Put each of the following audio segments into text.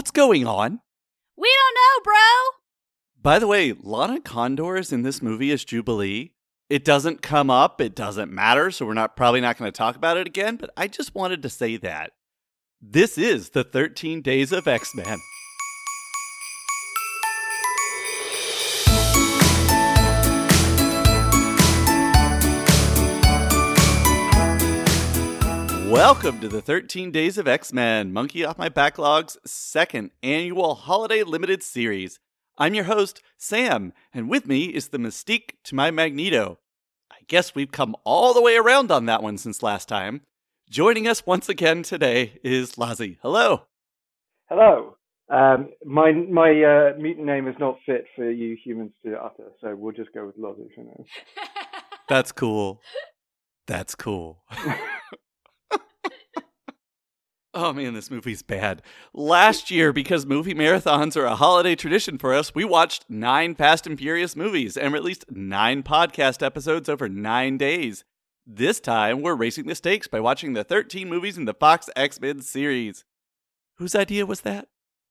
What's going on? We don't know, bro. By the way, Lana Condor is in this movie as Jubilee. It doesn't come up, it doesn't matter, so we're not probably not going to talk about it again, but I just wanted to say that. This is the 13 Days of X-Men. Welcome to the 13 Days of X Men, Monkey Off My Backlog's second annual holiday limited series. I'm your host, Sam, and with me is the Mystique to my Magneto. I guess we've come all the way around on that one since last time. Joining us once again today is Lazi. Hello. Hello. Um, my my uh, mutant name is not fit for you humans to utter, so we'll just go with Lazi for now. That's cool. That's cool. Oh man, this movie's bad. Last year, because movie marathons are a holiday tradition for us, we watched nine Fast and Furious movies and released nine podcast episodes over nine days. This time, we're racing the stakes by watching the 13 movies in the Fox X Men series. Whose idea was that?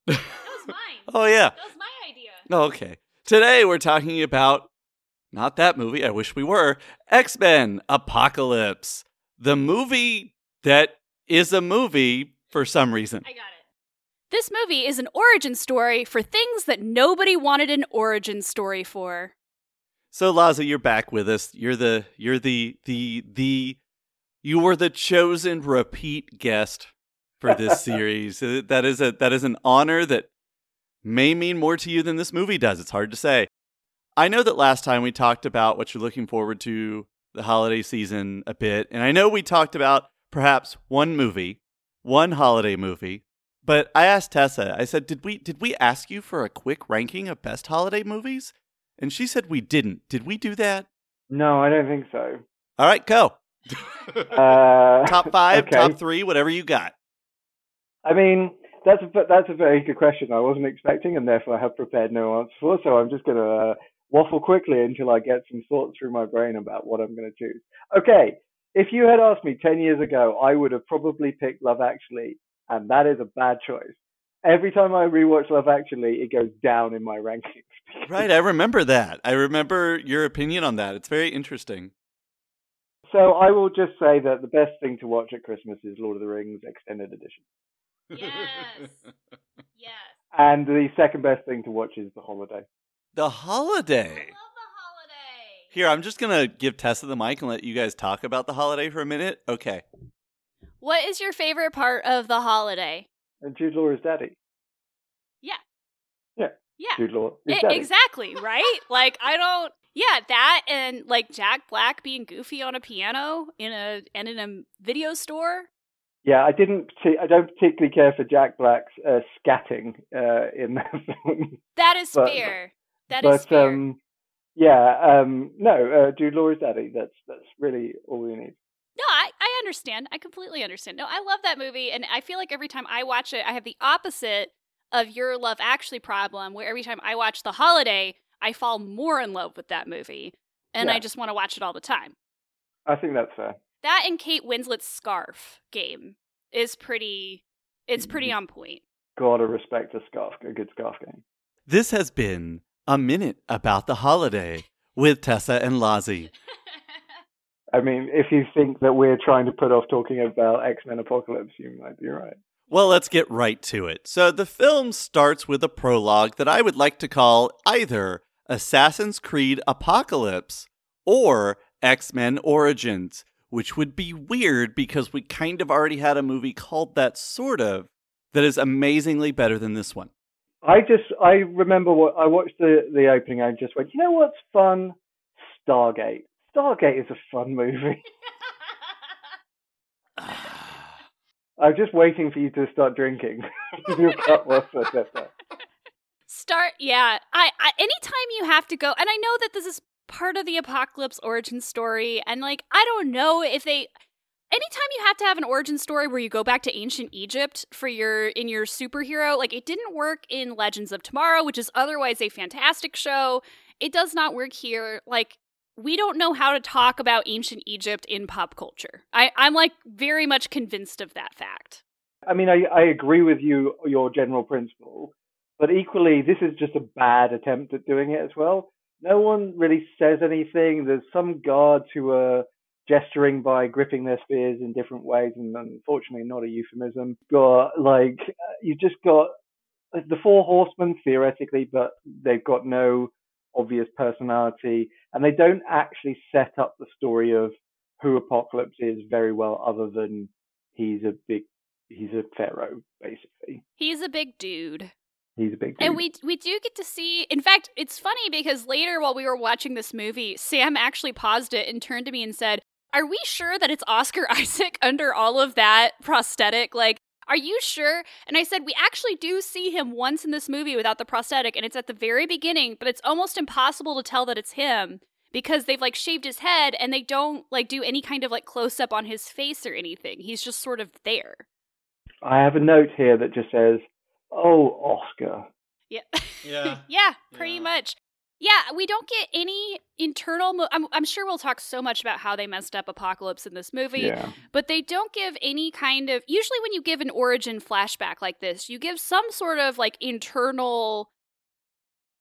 That was mine. oh, yeah. That was my idea. Okay. Today, we're talking about not that movie, I wish we were X Men Apocalypse, the movie that is a movie for some reason. I got it. This movie is an origin story for things that nobody wanted an origin story for. So Laza, you're back with us. You're the you're the the the you were the chosen repeat guest for this series. Uh, That is a that is an honor that may mean more to you than this movie does. It's hard to say. I know that last time we talked about what you're looking forward to the holiday season a bit, and I know we talked about perhaps one movie, one holiday movie. But I asked Tessa, I said, "Did we did we ask you for a quick ranking of best holiday movies?" And she said we didn't. Did we do that? No, I don't think so. All right, go. Uh, top five, okay. top three, whatever you got. I mean, that's a that's a very good question. I wasn't expecting, and therefore I have prepared no answer for. So I'm just going to uh, waffle quickly until I get some thoughts through my brain about what I'm going to choose. Okay, if you had asked me ten years ago, I would have probably picked Love Actually, and that is a bad choice. Every time I rewatch Love Actually, it goes down in my rankings. Right, I remember that. I remember your opinion on that. It's very interesting. So I will just say that the best thing to watch at Christmas is Lord of the Rings Extended Edition. Yes. Yes. And the second best thing to watch is The Holiday. The I holiday. Love the holiday. Here, I'm just gonna give Tessa the mic and let you guys talk about the holiday for a minute. Okay. What is your favorite part of the holiday? And Jude Law is daddy. Yeah. Yeah. Yeah. Jude Law is I- daddy. exactly, right? like I don't yeah, that and like Jack Black being goofy on a piano in a and in a video store. Yeah, I didn't. I don't particularly care for Jack Black's uh, scatting uh, in that film. That is But- fair. That is but fair. um, yeah, um, no, uh, Jude Law is daddy. That's that's really all we need. No, I, I understand. I completely understand. No, I love that movie, and I feel like every time I watch it, I have the opposite of your Love Actually problem, where every time I watch The Holiday, I fall more in love with that movie, and I just want to watch it all the time. I think that's fair. That and Kate Winslet's scarf game is pretty. It's pretty on point. Gotta respect a scarf, a good scarf game. This has been a minute about the holiday with Tessa and Lazi. I mean, if you think that we're trying to put off talking about X Men Apocalypse, you might be right. Well, let's get right to it. So, the film starts with a prologue that I would like to call either Assassin's Creed Apocalypse or X Men Origins, which would be weird because we kind of already had a movie called that, sort of, that is amazingly better than this one. I just I remember what I watched the the opening. I just went, you know what's fun? Stargate. Stargate is a fun movie. I'm just waiting for you to start drinking. Your cup was. Start, yeah. I, I anytime you have to go, and I know that this is part of the apocalypse origin story, and like I don't know if they. Anytime you have to have an origin story where you go back to ancient Egypt for your in your superhero, like it didn't work in Legends of Tomorrow, which is otherwise a fantastic show. It does not work here. Like we don't know how to talk about ancient Egypt in pop culture. I, I'm like very much convinced of that fact. I mean, I, I agree with you, your general principle, but equally, this is just a bad attempt at doing it as well. No one really says anything. There's some guards who are gesturing by gripping their spears in different ways, and unfortunately, not a euphemism. Got like you've just got the four horsemen theoretically, but they've got no obvious personality, and they don't actually set up the story of who Apocalypse is very well, other than he's a big, he's a pharaoh basically. He's a big dude. He's a big dude. And we we do get to see. In fact, it's funny because later while we were watching this movie, Sam actually paused it and turned to me and said, "Are we sure that it's Oscar Isaac under all of that prosthetic? Like, are you sure?" And I said, "We actually do see him once in this movie without the prosthetic, and it's at the very beginning, but it's almost impossible to tell that it's him." Because they've like shaved his head and they don't like do any kind of like close up on his face or anything. He's just sort of there. I have a note here that just says, "Oh, Oscar." Yeah. Yeah. yeah, pretty Yeah. much. Yeah, we don't get any internal. Mo- I'm, I'm sure we'll talk so much about how they messed up Apocalypse in this movie, Yeah. but they don't give any kind of. Usually, when you give an origin flashback like this, you give some sort of like internal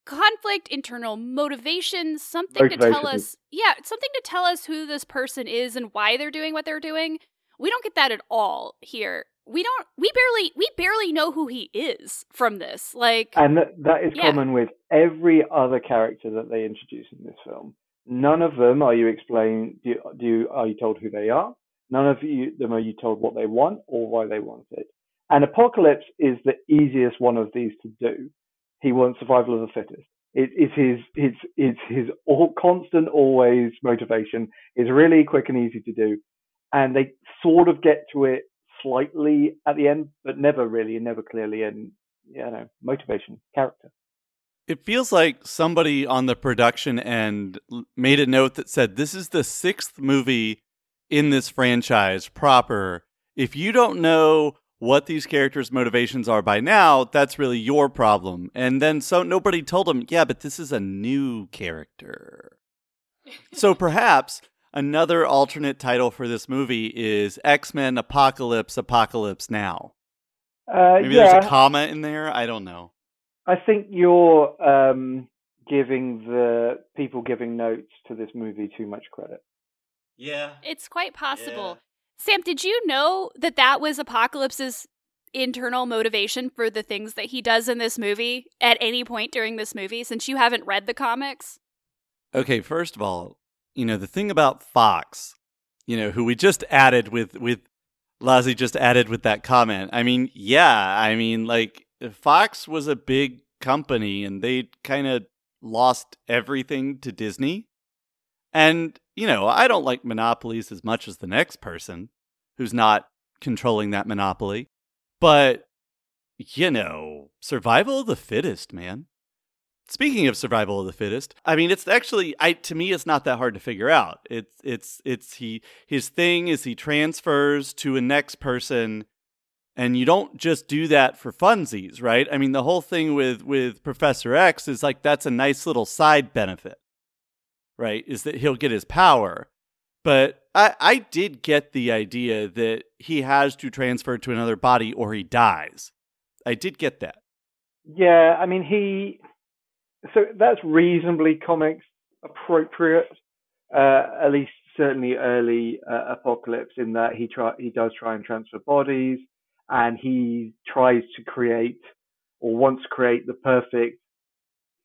conflict, internal motivation, something to tell us. Yeah, something to tell us who this person is and why they're doing what they're doing. We don't get that at all here. We don't. We barely. We barely know who he is from this. Like. And that, that is Yeah. common with every other character that they introduce in this film. None of them are you explain do you, do you, are you told who they are? None of you them are you told what they want or why they want it. And Apocalypse is the easiest one of these to do. He wants survival of the fittest. It is his it's it's his all, constant always motivation. is really quick and easy to do, and they sort of get to it slightly at the end, but never really and never clearly. And you know, motivation, character. It feels like somebody on the production end made a note that said, This is the sixth movie in this franchise proper. If you don't know what these characters' motivations are by now, that's really your problem. And then so nobody told him, Yeah, but this is a new character. so perhaps another alternate title for this movie is X Men Apocalypse Apocalypse Now. Uh, Maybe yeah, there's a comma in there. I don't know. I think you're um, giving the people giving notes to this movie too much credit. Yeah. It's quite possible. Sam, did you know that that was Apocalypse's internal motivation for the things that he does in this movie at any point during this movie since you haven't read the comics? Okay, first of all, you know, the thing about Fox, you know, who we just added with with Lazi just added with that comment. I mean, yeah, I mean, like Fox was a big company and they kind of lost everything to Disney. And, you know, I don't like monopolies as much as the next person who's not controlling that monopoly. But, you know, survival of the fittest, man. Speaking of survival of the fittest, I mean it's actually I to me it's not that hard to figure out. It's it's it's he his thing is he transfers to a next person and you don't just do that for funsies, right? I mean the whole thing with with Professor X is like that's a nice little side benefit. Right? Is that he'll get his power. But I I did get the idea that he has to transfer to another body or he dies. I did get that. Yeah, I mean he. So that's reasonably comics appropriate. Uh, at least certainly early uh, apocalypse in that he try he does try and transfer bodies and he tries to create or wants to create the perfect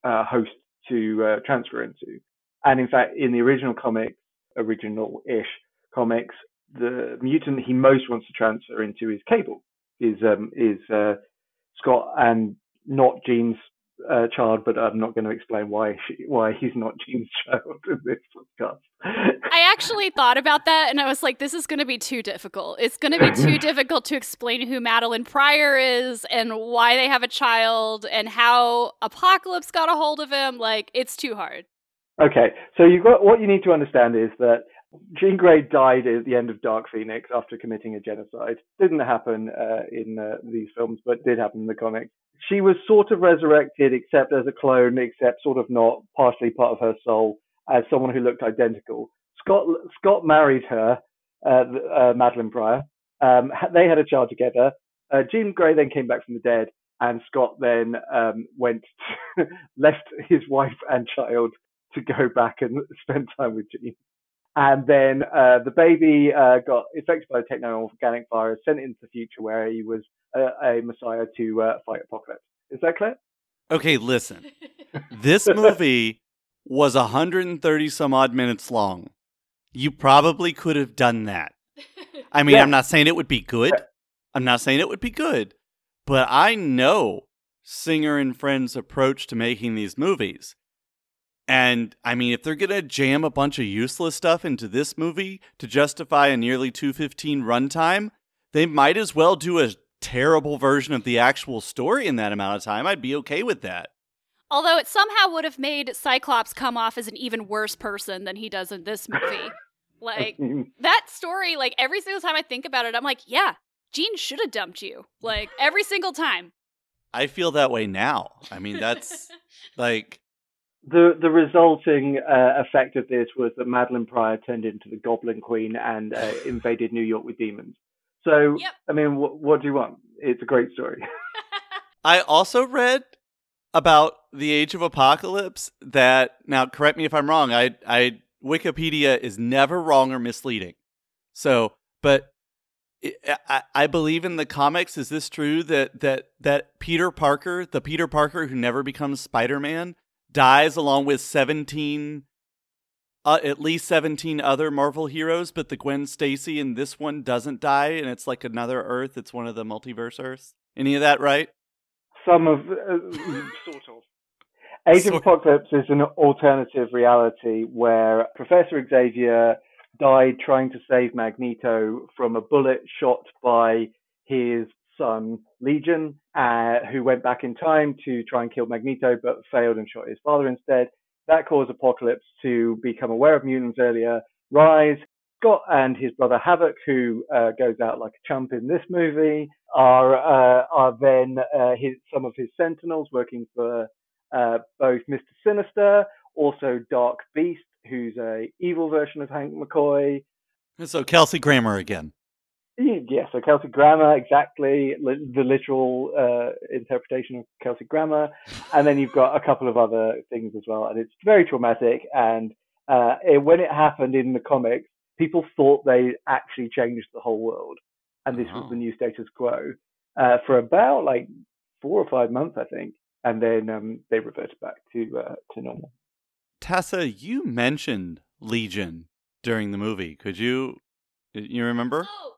uh, host to uh, transfer into. And in fact, in the original comics, original-ish comics, the mutant he most wants to transfer into is Cable. Is um is uh, Scott and not Jean's uh, child, but I'm not going to explain why she, why he's not Jean's child in this podcast. I actually thought about that and I was like, this is going to be too difficult. It's going to be too difficult to explain who Madelyne Pryor is and why they have a child and how Apocalypse got a hold of him. Like, it's too hard. Okay, so you got what you need to understand is that Jean Grey died at the end of Dark Phoenix after committing a genocide. Didn't happen uh, in uh, these films, but did happen in the comics. She was sort of resurrected, except as a clone, except sort of not partially part of her soul, as someone who looked identical. Scott Scott married her, uh, uh, Madelyne Pryor. Um, they had a child together. uh, Jean Grey then came back from the dead, and Scott then um, went left his wife and child to go back and spend time with Jean. And then uh, the baby uh, got infected by a techno-organic virus, sent into the future where he was a, a messiah to uh, fight apocalypse. Is that clear? Okay, listen. This movie was 130 some odd minutes long. You probably could have done that. I mean, Yeah. I'm not saying it would be good. I'm not saying it would be good. But I know Singer and Friends' approach to making these movies. And I mean, if they're going to jam a bunch of useless stuff into this movie to justify a nearly 215 runtime, they might as well do a terrible version of the actual story in that amount of time. I'd be okay with that. Although it somehow would have made Cyclops come off as an even worse person than he does in this movie. like that story, like every single time I think about it, I'm like, yeah, Jean should have dumped you. Like every single time. I feel that way now. I mean, that's like the the resulting uh, effect of this was that Madelyne Pryor turned into the Goblin Queen and uh, invaded New York with demons. So, Yep. I mean, wh- what do you want? It's a great story. I also read about the Age of Apocalypse that now correct me if I'm wrong. I I Wikipedia is never wrong or misleading. So, but I, I, I believe in the comics. Is this true that that that Peter Parker, the Peter Parker who never becomes Spider-Man, dies along with 17 uh, at least 17 other Marvel heroes, but the Gwen Stacy in this one doesn't die and it's like another Earth. It's one of the multiverse Earths. Any of that right? Some of, uh, sort of. Age of Apocalypse is an alternative reality where Professor Xavier died trying to save Magneto from a bullet shot by his son Legion, uh, who went back in time to try and kill Magneto but failed and shot his father instead. That caused Apocalypse to become aware of mutants earlier, rise. Scott and his brother Havok, who uh, goes out like a chump in this movie, are uh, are then uh, his, some of his Sentinels working for uh, both Mr. Sinister, also Dark Beast, who's a evil version of Hank McCoy. And So Kelsey Grammer again. Yeah, so Celtic grammar, exactly, li- the literal uh, interpretation of Celtic grammar. And then you've got a couple of other things as well. And it's very traumatic. And uh, it, when it happened in the comics, people thought they actually changed the whole world. And this was Oh. the new status quo uh, for about like four or five months, I think. And then um, they reverted back to uh, to normal. Tessa, you mentioned Legion during the movie. Could you you remember? Oh.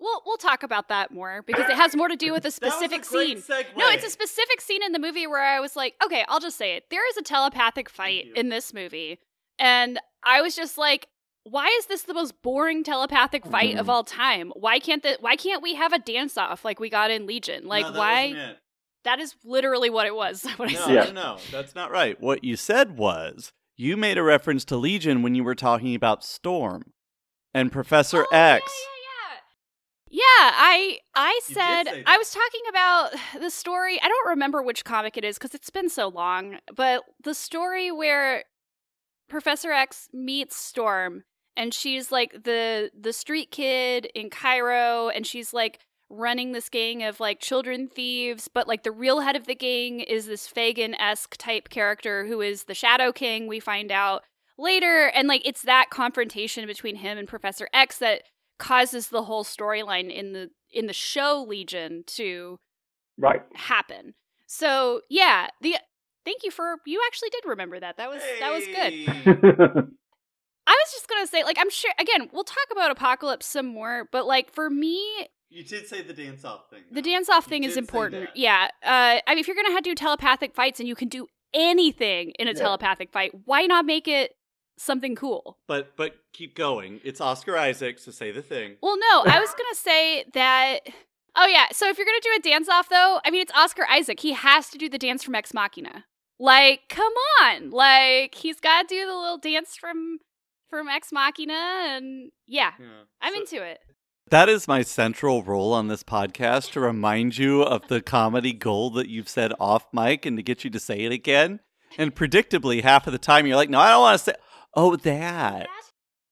We'll we'll talk about that more because it has more to do with a specific scene. No, it's a specific scene in the movie where I was like, okay, I'll just say it. There is a telepathic fight in this movie. And I was just like, why is this the most boring telepathic fight of Mhm. all time? Why can't the why can't we have a dance off like we got in Legion? Like why that is literally what it was. What I No, said. Yeah. no, no, that's not right. What you said was you made a reference to Legion when you were talking about Storm and Professor Oh, X. Yeah, yeah, yeah. Yeah, I I said I was talking about the story. I don't remember which comic it is because it's been so long, but the story where Professor X meets Storm and she's like the the street kid in Cairo and she's like running this gang of like children thieves, but like the real head of the gang is this Fagin esque type character who is the Shadow King, we find out later. And like it's that confrontation between him and Professor X that causes the whole storyline in the in the show Legion to Right. happen. So yeah, the thank you for you actually did remember that. That was that was good. I was just gonna say, like, I'm sure again, we'll talk about Apocalypse some more, but like for me, You did say the dance off thing. the dance off You thing is important. Yeah. Uh I mean if you're gonna have to do telepathic fights and you can do anything in a Yeah. telepathic fight, why not make it something cool? But but keep going. It's Oscar Isaac, so say the thing. Well, no, I was gonna say that. Oh yeah, so if you're gonna do a dance off, though, I mean, it's Oscar Isaac. He has to do the dance from Ex Machina. Like, come on, like he's got to do the little dance from from Ex Machina, and yeah, I'm So- into it. That is my central role on this podcast to remind you of the comedy goal that you've said off mic and to get you to say it again. And predictably, half of the time you're like, no, I don't want to say, oh, that.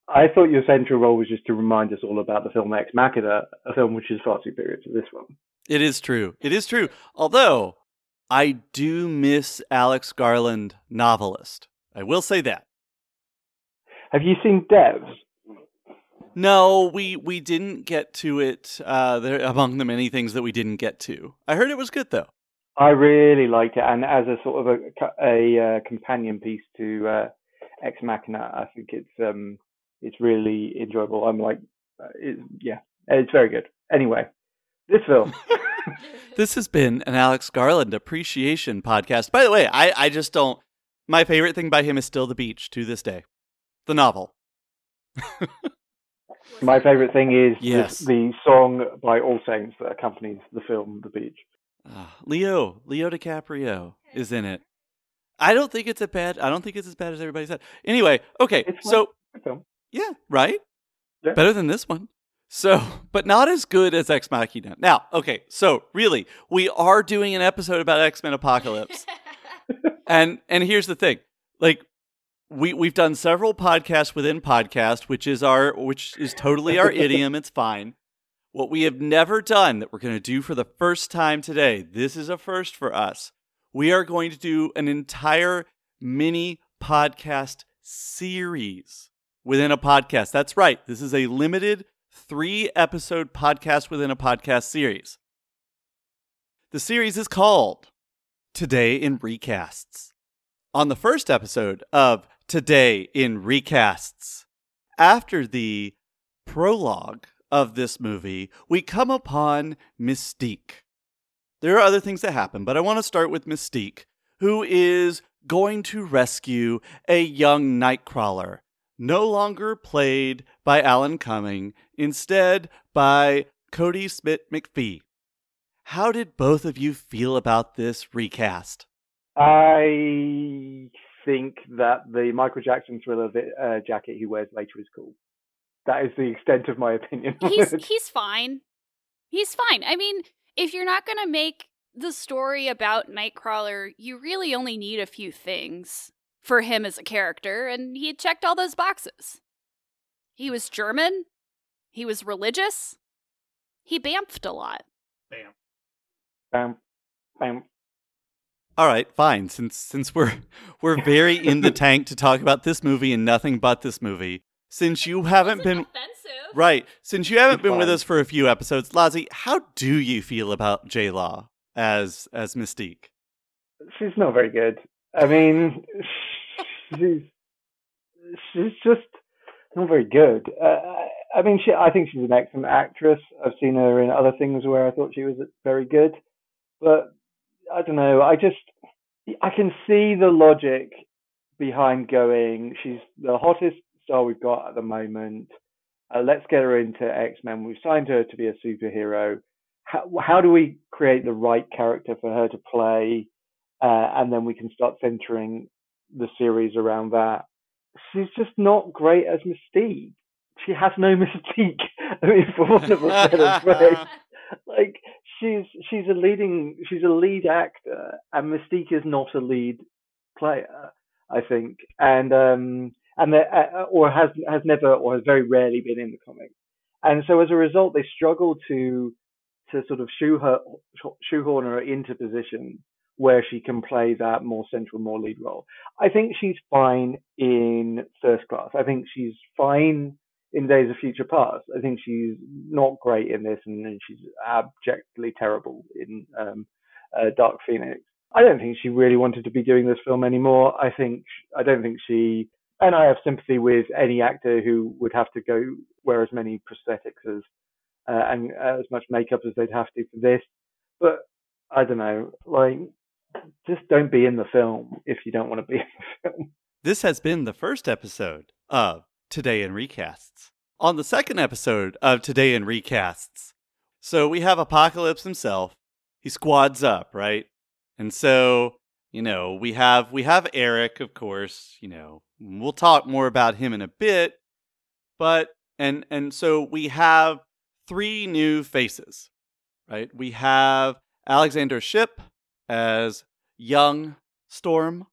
I thought your central role was just to remind us all about the film Ex Machina, a film which is far superior to this one. It is true. It is true. Although I do miss Alex Garland, novelist. I will say that. Have you seen Devs? No, we we didn't get to it. Uh, there among the many things that we didn't get to. I heard it was good though. I really liked it, and as a sort of a, a uh, companion piece to uh, Ex Machina, I think it's um it's really enjoyable. I'm like, uh, it, yeah, it's very good. Anyway, this film. this has been an Alex Garland appreciation podcast. By the way, I I just don't. My favorite thing by him is still The Beach to this day, the novel. My favorite thing is Yes. the, song by All Saints that accompanies the film The Beach. Ah, Leo, Leo DiCaprio is in it. I don't think it's a bad. I don't think it's as bad as everybody said. Anyway, okay, It's so yeah, right. Yeah. Better than this one. So, but not as good as Ex Machina. Now, okay, so really, we are doing an episode about X Men Apocalypse, and and here's the thing, like we we've done several podcasts within podcast, which is our which is totally our idiom. It's fine. What we have never done that we're going to do for the first time today. This is a first for us. We are going to do an entire mini podcast series within a podcast. That's right. This is a limited three episode podcast within a podcast series. The series is called Today in Recasts. On the first episode of Today in Recasts, after the prologue of this movie, we come upon Mystique. There are other things that happen, but I want to start with Mystique, who is going to rescue a young Nightcrawler, no longer played by Alan Cumming, instead by Cody Smith McPhee. How did both of you feel about this recast? I think that the Michael Jackson thriller uh, jacket he wears later is cool. That is the extent of my opinion. he's he's fine. He's fine. I mean, if you're not going to make the story about Nightcrawler, you really only need a few things for him as a character, and he checked all those boxes. He was German. He was religious. He bamfed a lot. Bam, bam. Bam. All right, fine. Since since we're we're very in the tank to talk about this movie and nothing but this movie. Since you haven't been offensive. right, since you haven't It's been with us for a few episodes, Lazi, how do you feel about J Law as as Mystique? She's not very good. I mean, she's she's just not very good. Uh, I mean, she. I think she's an excellent actress. I've seen her in other things where I thought she was very good, but I don't know. I just I can see the logic behind going. She's the hottest star we've got at the moment. Uh, let's get her into X Men. We've signed her to be a superhero. How, how do we create the right character for her to play? uh, and then we can start centering the series around that. She's just not great as Mystique. She has no mystique. I mean, for want of a better phrase, like she's she's a leading she's a lead actor, and Mystique is not a lead player. I think, and um, and the, uh, or has has never or has very rarely been in the comics, and so as a result, they struggle to to sort of shoe her shoehorn her into positions where she can play that more central, more lead role. I think she's fine in First Class. I think she's fine in Days of Future Past. I think she's not great in this, and, and she's abjectly terrible in um, uh, Dark Phoenix. I don't think she really wanted to be doing this film anymore. I think I don't think she, and I have sympathy with any actor who would have to go wear as many prosthetics as uh, and uh, as much makeup as they'd have to for this. But I don't know, like just don't be in the film if you don't want to be in the film. This has been the first episode of Today in Recasts. On the second episode of Today in Recasts, so we have Apocalypse himself. He squads up, right? And so, you know, we have we have Erik, of course, you know. We'll talk more about him in a bit, but and and so we have three new faces, right? We have Alexandra Shipp as young Storm.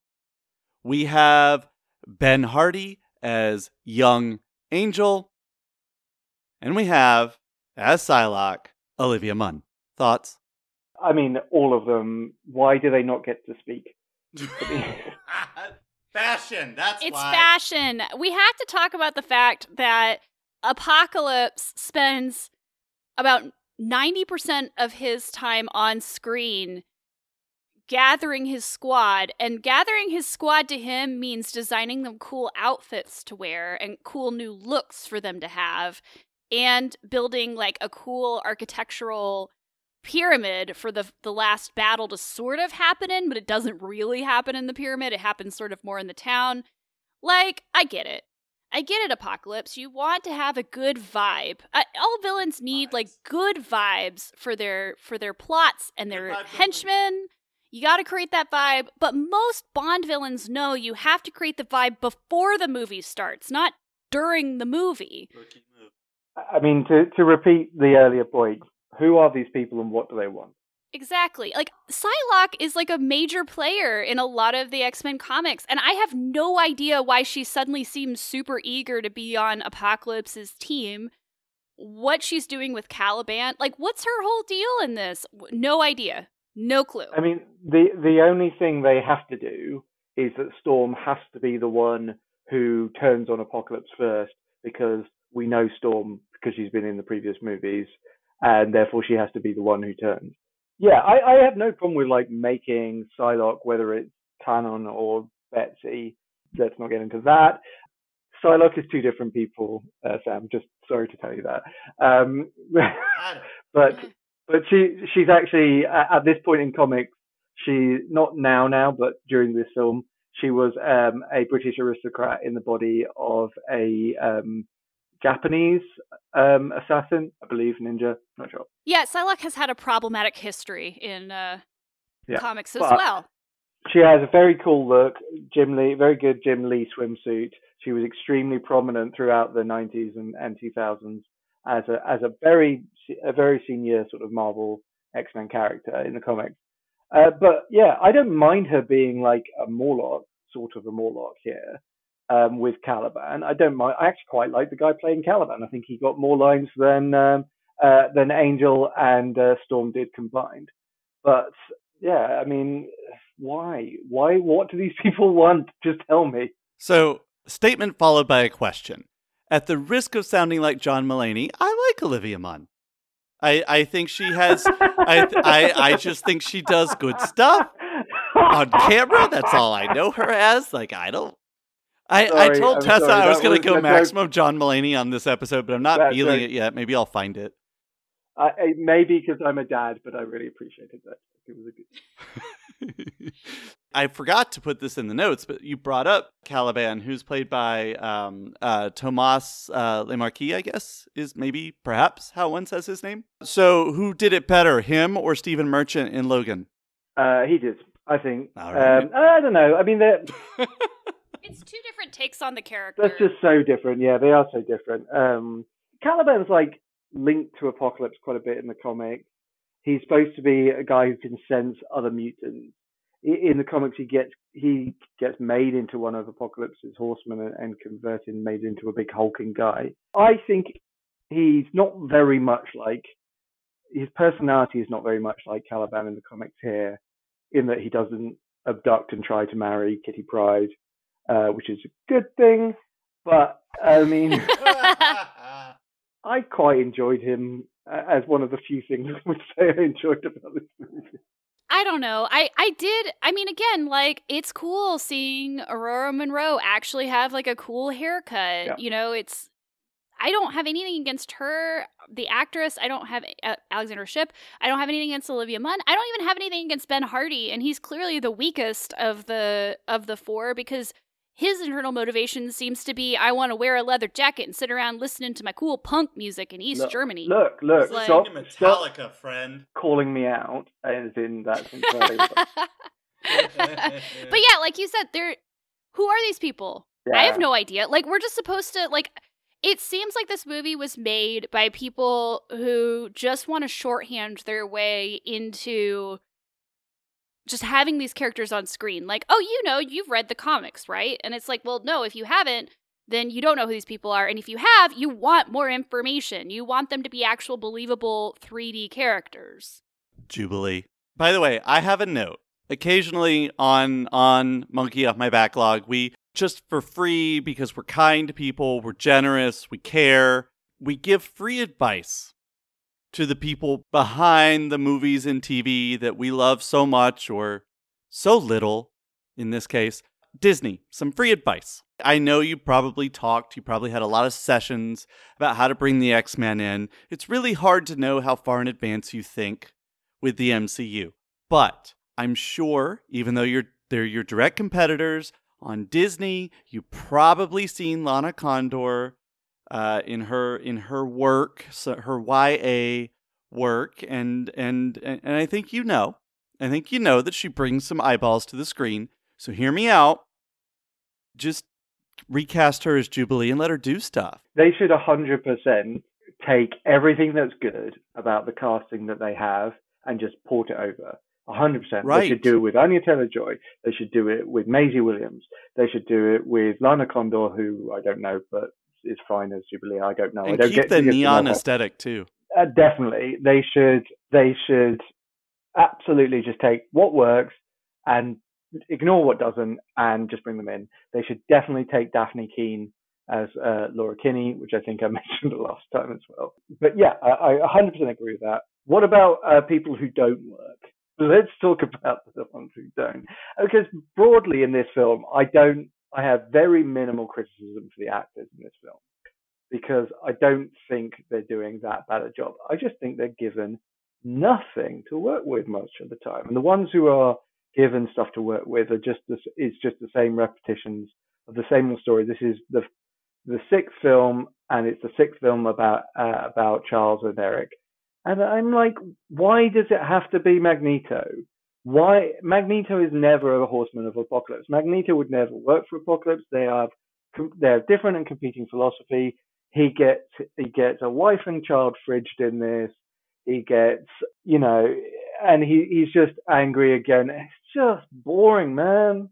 We have Ben Hardy as young Angel. And we have, as Psylocke, Olivia Munn. Thoughts? I mean, all of them. Why do they not get to speak? fashion. That's it's why. fashion. We have to talk about the fact that Apocalypse spends about 90% of his time on screen gathering his squad and gathering his squad to him means designing them cool outfits to wear and cool new looks for them to have and building like a cool architectural pyramid for the the last battle to sort of happen in but it doesn't really happen in the pyramid it happens sort of more in the town like i get it I get it, Apocalypse. You want to have a good vibe. Uh, all villains need like good vibes for their for their plots and their henchmen. You got to create that vibe, but most Bond villains know you have to create the vibe before the movie starts, not during the movie. I mean, to to repeat the earlier point, who are these people and what do they want? Exactly. Like Psylocke is like a major player in a lot of the X-Men comics and I have no idea why she suddenly seems super eager to be on Apocalypse's team. What she's doing with Caliban, like what's her whole deal in this? No idea. No clue. I mean, the the only thing they have to do is that Storm has to be the one who turns on Apocalypse first because we know Storm because she's been in the previous movies and therefore she has to be the one who turns yeah, I, I have no problem with like making Psylocke, whether it's canon or Betsy. Let's not get into that. Psylocke is two different people, uh, Sam. Just sorry to tell you that. Um, but but she she's actually at this point in comics, she not now now, but during this film, she was um, a British aristocrat in the body of a um, Japanese um, assassin, I believe, ninja. Not sure. Yeah, Psylocke has had a problematic history in uh, yeah. comics as but well. She has a very cool look, Jim Lee, very good Jim Lee swimsuit. She was extremely prominent throughout the 90s and, and 2000s as a as a very a very senior sort of Marvel X Men character in the comics. Uh, but yeah, I don't mind her being like a Morlock, sort of a Morlock here um, with Caliban. I don't mind. I actually quite like the guy playing Caliban. I think he got more lines than um, uh, than Angel and uh, Storm did combined. But yeah, I mean, why? Why? What do these people want? Just tell me. So, statement followed by a question. At the risk of sounding like John Mulaney, I like Olivia Munn. I, I think she has. I, I I just think she does good stuff on camera. That's all I know her as. Like I don't I, I told I'm Tessa sorry, I was going to go maximum John Mulaney on this episode, but I'm not feeling it yet. Maybe I'll find it. Uh, maybe because I'm a dad, but I really appreciated that. It was a good. I forgot to put this in the notes, but you brought up Caliban, who's played by um, uh, Thomas uh, Lemarquis, I guess, is maybe, perhaps, how one says his name. So, who did it better, him or Stephen Merchant in Logan? Uh, he did, I think. Right. Um, I don't know. I mean, It's two different takes on the character. That's just so different. Yeah, they are so different. Um, Caliban's like linked to Apocalypse quite a bit in the comics. He's supposed to be a guy who can sense other mutants. In the comics, he gets he gets made into one of Apocalypse's horsemen and, and converted, made into a big hulking guy. I think he's not very much like his personality is not very much like Caliban in the comics here, in that he doesn't abduct and try to marry Kitty Pryde uh, which is a good thing. But I mean, I quite enjoyed him as one of the few things I would say I enjoyed about this movie. I don't know. I I did. I mean, again, like it's cool seeing Ororo Munroe actually have like a cool haircut. Yeah. You know, it's. I don't have anything against her, the actress. I don't have uh, Alexandra Shipp. I don't have anything against Olivia Munn. I don't even have anything against Ben Hardy, and he's clearly the weakest of the of the four because his internal motivation seems to be I want to wear a leather jacket and sit around listening to my cool punk music in East look, Germany. Look, look, like, stop, Metallica, stop friend. Calling me out, as in that's but yeah, like you said, there. Who are these people? Yeah. I have no idea. Like we're just supposed to like. It seems like this movie was made by people who just want to shorthand their way into just having these characters on screen like oh you know you've read the comics right? And it's like well no if you haven't then you don't know who these people are. And if you have you want more information. You want them to be actual believable 3d characters. Jubilee. By the way, I have a note. Occasionally on on Monkey Off My Backlog, we just for free because we're kind people, we're generous, we care, we give free advice to the people behind the movies and TV that we love so much or so little in this case. Disney, some free advice. I know you probably talked, you probably had a lot of sessions about how to bring the X Men in. It's really hard to know how far in advance you think with the MCU. But I'm sure, even though you're they're your direct competitors on Disney, you've probably seen Lana Condor uh, in her in her work, so her YA work, and and and I think you know, I think you know that she brings some eyeballs to the screen. So hear me out. Just recast her as Jubilee and let her do stuff. They should 100% take everything that's good about the casting that they have and just port it over. 100%. Right. They should do it with Anya Taylor Joy. They should do it with Maisie Williams. They should do it with Lana Condor, who I don't know, but is fine as Jubilee. I don't know. I And don't keep get the neon aesthetic too. Uh, definitely, they should. They should absolutely just take what works and ignore what doesn't, and just bring them in. They should definitely take Dafne Keen as uh, Laura Kinney, which I think I mentioned the last time as well. But yeah, I, I 100% agree with that. What about uh, people who don't work? Let's talk about the ones who don't. Because broadly in this film, I don't. I have very minimal criticism for the actors in this film because I don't think they're doing that bad a job. I just think they're given nothing to work with most of the time, and the ones who are given stuff to work with are just this, it's just the same repetitions of the same old story. This is the the sixth film, and it's the sixth film about uh, about Charles and Erik, and I'm like, why does it have to be Magneto? Why Magneto is never a horseman of apocalypse. Magneto would never work for Apocalypse. They have they have different and competing philosophy. He gets he gets a wife and child fridged in this. He gets you know, and he he's just angry again. It's just boring, man.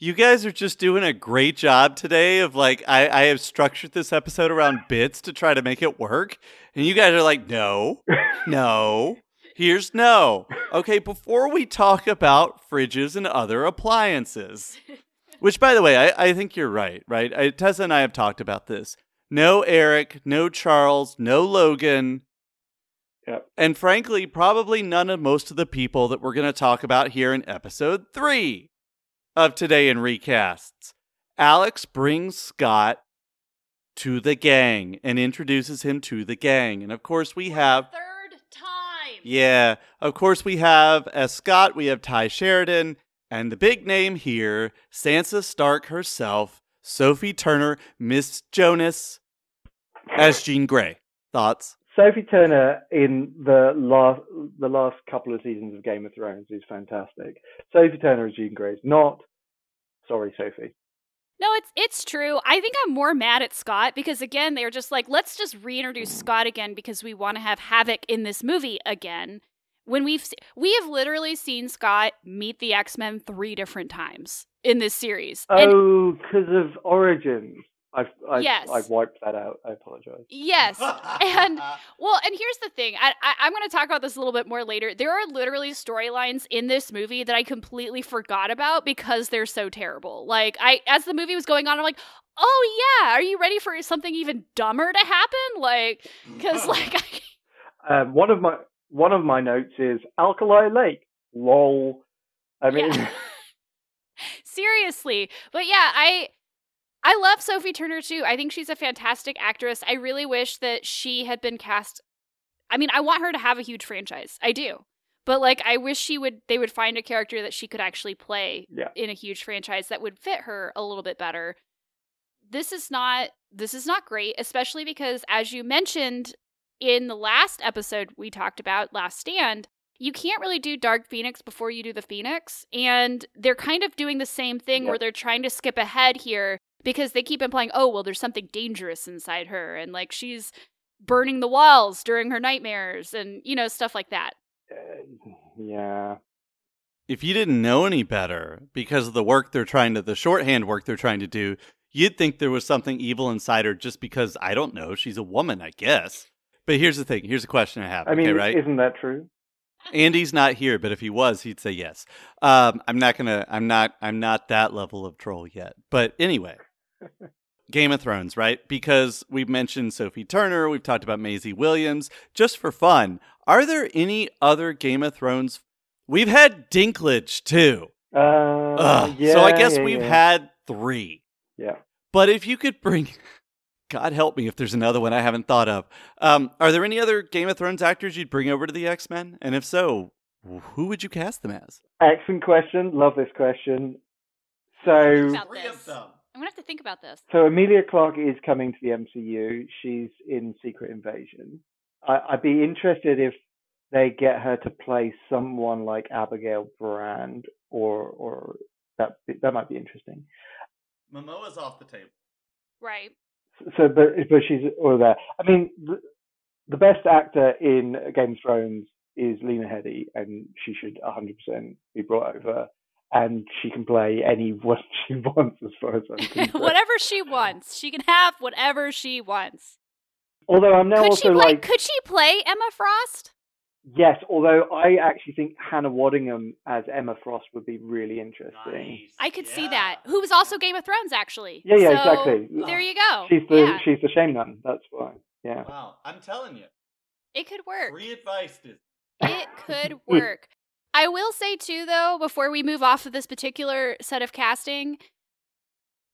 You guys are just doing a great job today of like I, I have structured this episode around bits to try to make it work. And you guys are like, no, no. Here's no. Okay, before we talk about fridges and other appliances, which by the way, I, I think you're right, right? I, Tessa and I have talked about this. No Erik, no Charles, no Logan. Yep. And frankly, probably none of most of the people that we're going to talk about here in episode three of Today in Recasts. Alex brings Scott to the gang and introduces him to the gang. And of course, we have. third time. Yeah, of course we have as Scott, we have Tye Sheridan, and the big name here, Sansa Stark herself, Sophie Turner, Miss Jonas, as Jean Grey. Thoughts? Sophie Turner in the last the last couple of seasons of Game of Thrones is fantastic. Sophie Turner as Jean Grey is not. Sorry, Sophie. No, it's it's true. I think I'm more mad at Scott because again, they're just like, let's just reintroduce Scott again because we want to have Havok in this movie again. When we've se- we have literally seen Scott meet the X Men three different times in this series. Oh, because of Origins. I've I've, Yes. I've wiped that out. I apologize. yes, and well, and here's the thing. I, I I'm going to talk about this a little bit more later. There are literally storylines in this movie that I completely forgot about because they're so terrible. Like I, as the movie was going on, I'm like, oh yeah, are you ready for something even dumber to happen? Like, because like, I, Um, one of my one of my notes is Alkali Lake. Lol. I mean, Yeah. seriously, but yeah, I. I love Sophie Turner too. I think she's a fantastic actress. I really wish that she had been cast. I mean, I want her to have a huge franchise. I do. But like I wish she would they would find a character that she could actually play yeah. in a huge franchise that would fit her a little bit better. This is not this is not great, especially because as you mentioned in the last episode we talked about Last Stand, you can't really do Dark Phoenix before you do the Phoenix, and they're kind of doing the same thing Yep. where they're trying to skip ahead here because they keep implying, "Oh, well there's something dangerous inside her and like she's burning the walls during her nightmares and you know stuff like that." Uh, yeah. if you didn't know any better because of the work they're trying to the shorthand work they're trying to do you'd think there was something evil inside her just because i don't know she's a woman i guess but here's the thing here's a question i have I mean, okay right isn't that true? Andy's not here, but if he was, he'd say yes. Um, I'm not gonna. I'm not. I'm not that level of troll yet. But anyway, Game of Thrones, right? Because we've mentioned Sophie Turner, we've talked about Maisie Williams. Just for fun, are there any other Game of Thrones? We've had Dinklage too. Uh, yeah, so I guess yeah, we've yeah. had three. Yeah. But if you could bring, God help me if there's another one I haven't thought of. Um, are there any other Game of Thrones actors you'd bring over to the X Men? And if so, who would you cast them as? Excellent question. Love this question. So, About this. I'm gonna have to think about this. so Emilia Clarke is coming to the MCU. She's in Secret Invasion. I, I'd be interested if they get her to play someone like Abigail Brand, or or that that might be interesting. Momoa's off the table. Right. So, but but she's all there. I mean, the, the best actor in Game of Thrones is Lena Headey, and she should 100% be brought over. And she can play anyone she wants, as far as I'm concerned. whatever she wants. She can have whatever she wants. Although I'm now Could also she play like, could she play Emma Frost? yes. Although I actually think Hannah Waddingham as Emma Frost would be really interesting. I could see that. Who was also Game of Thrones actually. Yeah, yeah, So, exactly. There you go. She's the yeah, she's the shame nun. That's why. Yeah. Wow, I'm telling you, it could work. free advice. Disney. It could work. I will say too though, before we move off of this particular set of casting,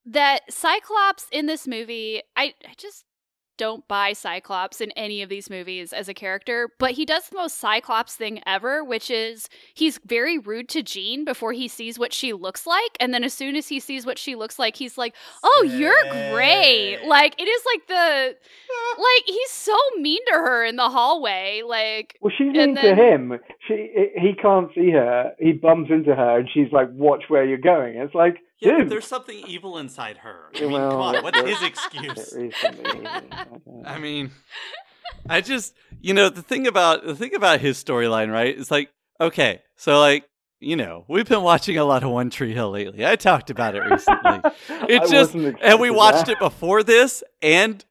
that Cyclops in this movie, I, I just don't buy Cyclops in any of these movies as a character, but he does the most Cyclops thing ever, which is he's very rude to Jean before he sees what she looks like, and then as soon as he sees what she looks like, he's like, "Oh, you're great!" Like it is like the like he's so mean to her in the hallway, like Well, she's mean to him. She he can't see her. He bumps into her, and she's like, "Watch where you're going." It's like, Yeah, but dude. there's something evil inside her. I mean, well, come on, what's his excuse? There is something, I don't know. I mean, I just, you know, the thing about the thing about his storyline, right? It's like, okay, so like, you know, we've been watching a lot of One Tree Hill lately. I talked about it recently. It just, and we watched that. it before this and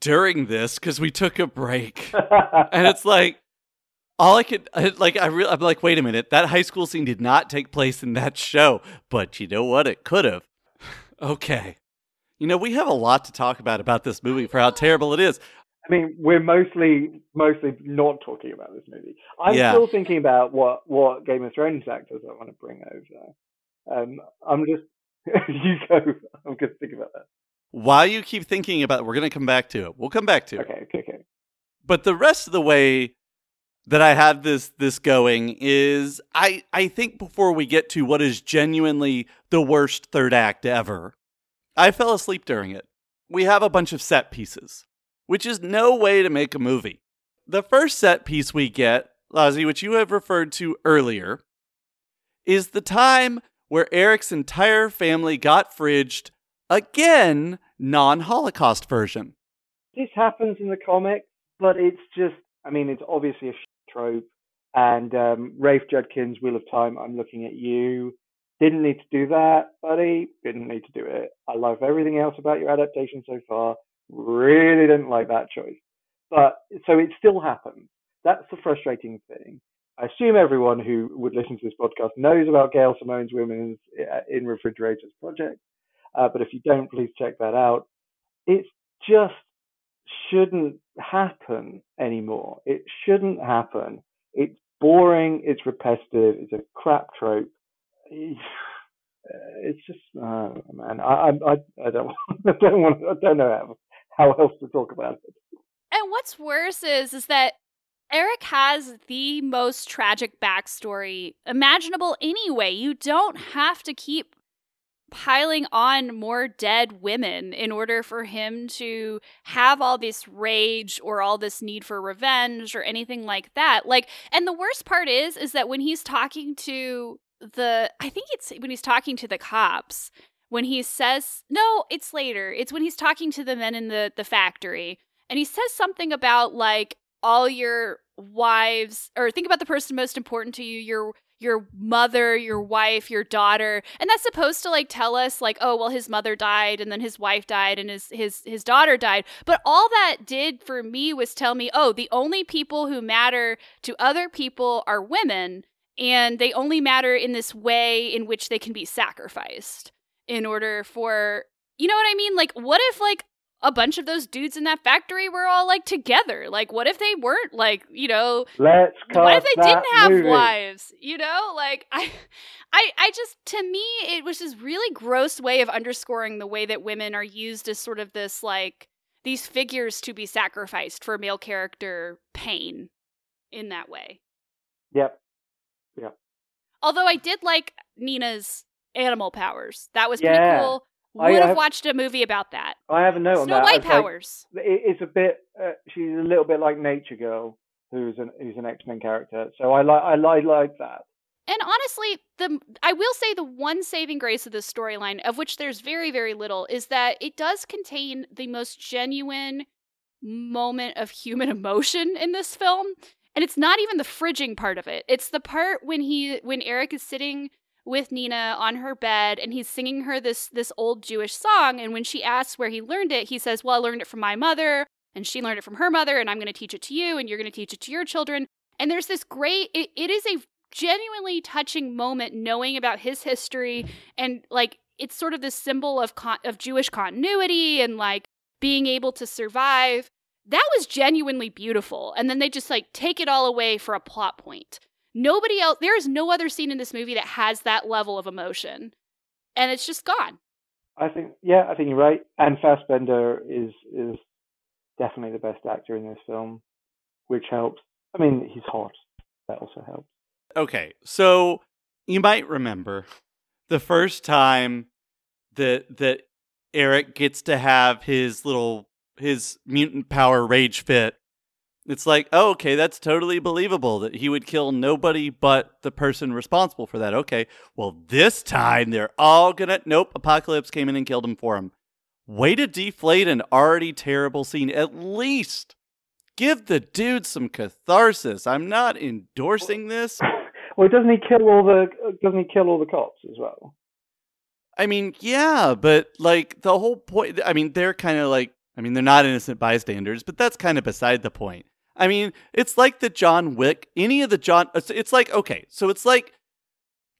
during this because we took a break, and it's like. All I could I- like, I re- I'm like, wait a minute. That high school scene did not take place in that show, but you know what? It could have. okay, you know we have a lot to talk about about this movie for how terrible it is. I mean, we're mostly mostly not talking about this movie. I'm Yeah. still thinking about what what Game of Thrones actors I want to bring over. Um, I'm just you go. I'm going to think about that. While you keep thinking about, it, we're going to come back to it. We'll come back to it. Okay, okay, okay. But the rest of the way that I have this this going is I I think before we get to what is genuinely the worst third act ever, I fell asleep during it. We have a bunch of set pieces, which is no way to make a movie. The first set piece we get, Lazi, which you have referred to earlier, is the time where Erik's entire family got fridged again, non-Holocaust version. This happens in the comics, but it's just. I mean, it's obviously a And um, Rafe Judkins, Wheel of Time. I'm looking at you. Didn't need to do that, buddy. Didn't need to do it. I love everything else about your adaptation so far. Really didn't like that choice. But so it still happens. That's the frustrating thing. I assume everyone who would listen to this podcast knows about Gail Simone's Women's uh, in Refrigerators project. Uh, but if you don't, please check that out. It's just shouldn't happen anymore. It shouldn't happen. It's boring. It's repetitive. It's a crap trope. It's just, oh, man. I, I, I don't, I don't want, I don't know how, how else to talk about it. And what's worse is is that Erik has the most tragic backstory imaginable anyway. You don't have to keep piling on more dead women in order for him to have all this rage or all this need for revenge or anything like that. Like and the worst part is is that when he's talking to the I think it's when he's talking to the cops when he says no, it's later. It's when he's talking to the men in the the factory and he says something about like all your wives or think about the person most important to you your your mother, your wife, your daughter. And that's supposed to like tell us like, oh, well his mother died and then his wife died and his his his daughter died. But all that did for me was tell me, oh, the only people who matter to other people are women and they only matter in this way in which they can be sacrificed in order for you know what I mean? Like what if like a bunch of those dudes in that factory were all like together. Like, what if they weren't like, you know? Let's What if they didn't have movie. wives? You know, like I, I, I just to me it was this really gross way of underscoring the way that women are used as sort of this like these figures to be sacrificed for male character pain in that way. Yep. Yep. Although I did like Nina's animal powers. That was Yeah. pretty cool. I Would have have- watched a movie about that. I have a note on Snow that. White like- powers. it- it's a bit. Uh, she's a little bit like Nature Girl, who's an who's an X Men character. So I like I like like that. And honestly, the I will say the one saving grace of this storyline, of which there's very very little, is that it does contain the most genuine moment of human emotion in this film. And it's not even the fridging part of it. It's the part when he when Erik is sitting with Nina on her bed and he's singing her this this old Jewish song and when she asks where he learned it, he says, "Well, I learned it from my mother and she learned it from her mother and I'm going to teach it to you and you're going to teach it to your children." And there's this great it, it is a genuinely touching moment knowing about his history and like it's sort of this symbol of con- of Jewish continuity and like being able to survive. That was genuinely beautiful. And then they just like take it all away for a plot point. Nobody else there is no other scene in this movie that has that level of emotion. And it's just gone. I think yeah, I think you're right. And Fassbender is is definitely the best actor in this film, which helps. I mean, he's hot. That also helps. Okay, so you might remember the first time that that Erik gets to have his little his mutant power rage fit. It's like, oh, okay, that's totally believable that he would kill nobody but the person responsible for that. Okay, well, this time they're all gonna. Nope, Apocalypse came in and killed him for him. Way to deflate an already terrible scene. At least give the dude some catharsis. I'm not endorsing this. Well, doesn't he kill all the doesn't he kill all the cops as well? I mean, yeah, but like the whole point. I mean, they're kind of like. I mean, they're not innocent bystanders, but that's kind of beside the point. I mean, it's like the John Wick. Any of the John. It's, like okay, so it's like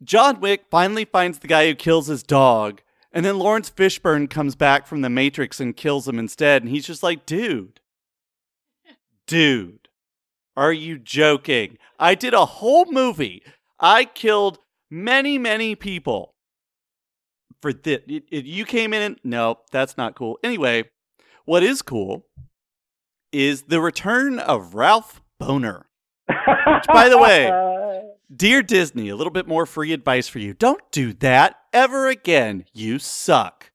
John Wick finally finds the guy who kills his dog, and then Lawrence Fishburne comes back from the Matrix and kills him instead, and he's just like, dude, dude, are you joking? I did a whole movie. I killed many, many people for this. You came in and no, that's not cool. Anyway, what is cool is the return of Ralph Boner. by the way, Dear Disney, a little bit more free advice for you. Don't do that ever again. You suck.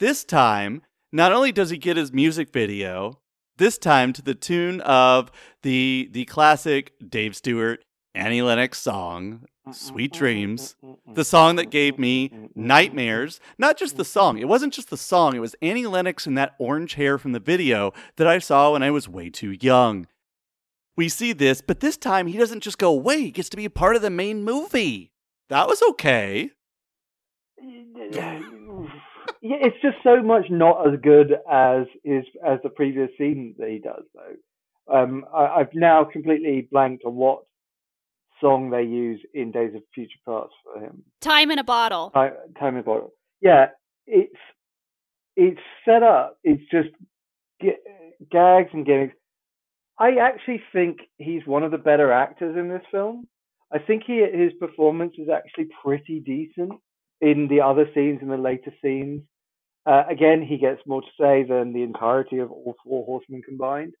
This time, not only does he get his music video, this time to the tune of the the classic Dave Stewart, Annie Lennox song, Sweet Dreams, the song that gave me nightmares. Not just the song. It wasn't just the song. It was Annie Lennox and that orange hair from the video that I saw when I was way too young. We see this, but this time he doesn't just go away. He gets to be a part of the main movie. That was okay. yeah, it's just so much not as good as is as the previous scene that he does though. Um, I, I've now completely blanked on what song they use in Days of Future Past for him. Time in a bottle. Time, time and bottle. Yeah, it's it's set up. It's just g- gags and gimmicks. I actually think he's one of the better actors in this film. I think he his performance is actually pretty decent in the other scenes, in the later scenes. Uh, again, he gets more to say than the entirety of all four horsemen combined.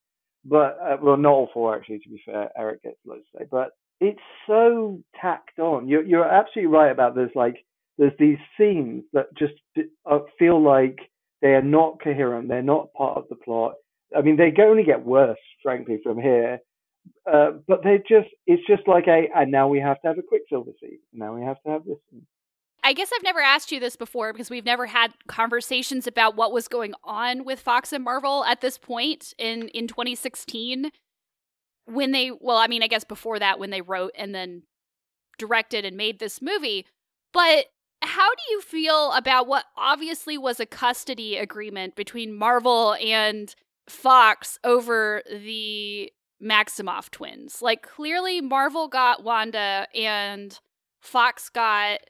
But uh, well, not all four actually. To be fair, Erik gets loads to say. But it's so tacked on. You're you're absolutely right about this. Like there's these scenes that just uh, feel like they are not coherent. They're not part of the plot. I mean, they only get worse, frankly, from here. Uh, but they just, it's just like a, and now we have to have a Quicksilver scene. Now we have to have this. Scene. I guess I've never asked you this before because we've never had conversations about what was going on with Fox and Marvel at this point in in 2016 when they well I mean I guess before that when they wrote and then directed and made this movie. But how do you feel about what obviously was a custody agreement between Marvel and Fox over the Maximoff twins? Like, clearly, Marvel got Wanda and Fox got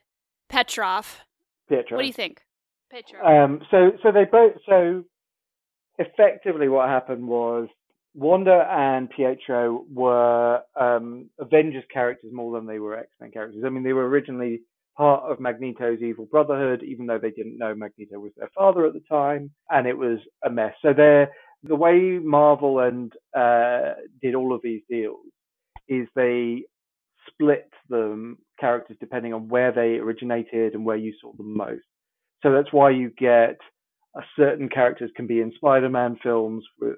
Petrov. Pietro. What do you think? Petrov. Um, so, so they both. So, effectively, what happened was Wanda and Pietro were um, Avengers characters more than they were X Men characters. I mean, they were originally part of Magneto's evil brotherhood, even though they didn't know Magneto was their father at the time, and it was a mess. So they're the way Marvel and uh, did all of these deals is they split them characters depending on where they originated and where you saw them most. So that's why you get a certain characters can be in Spider-Man films for,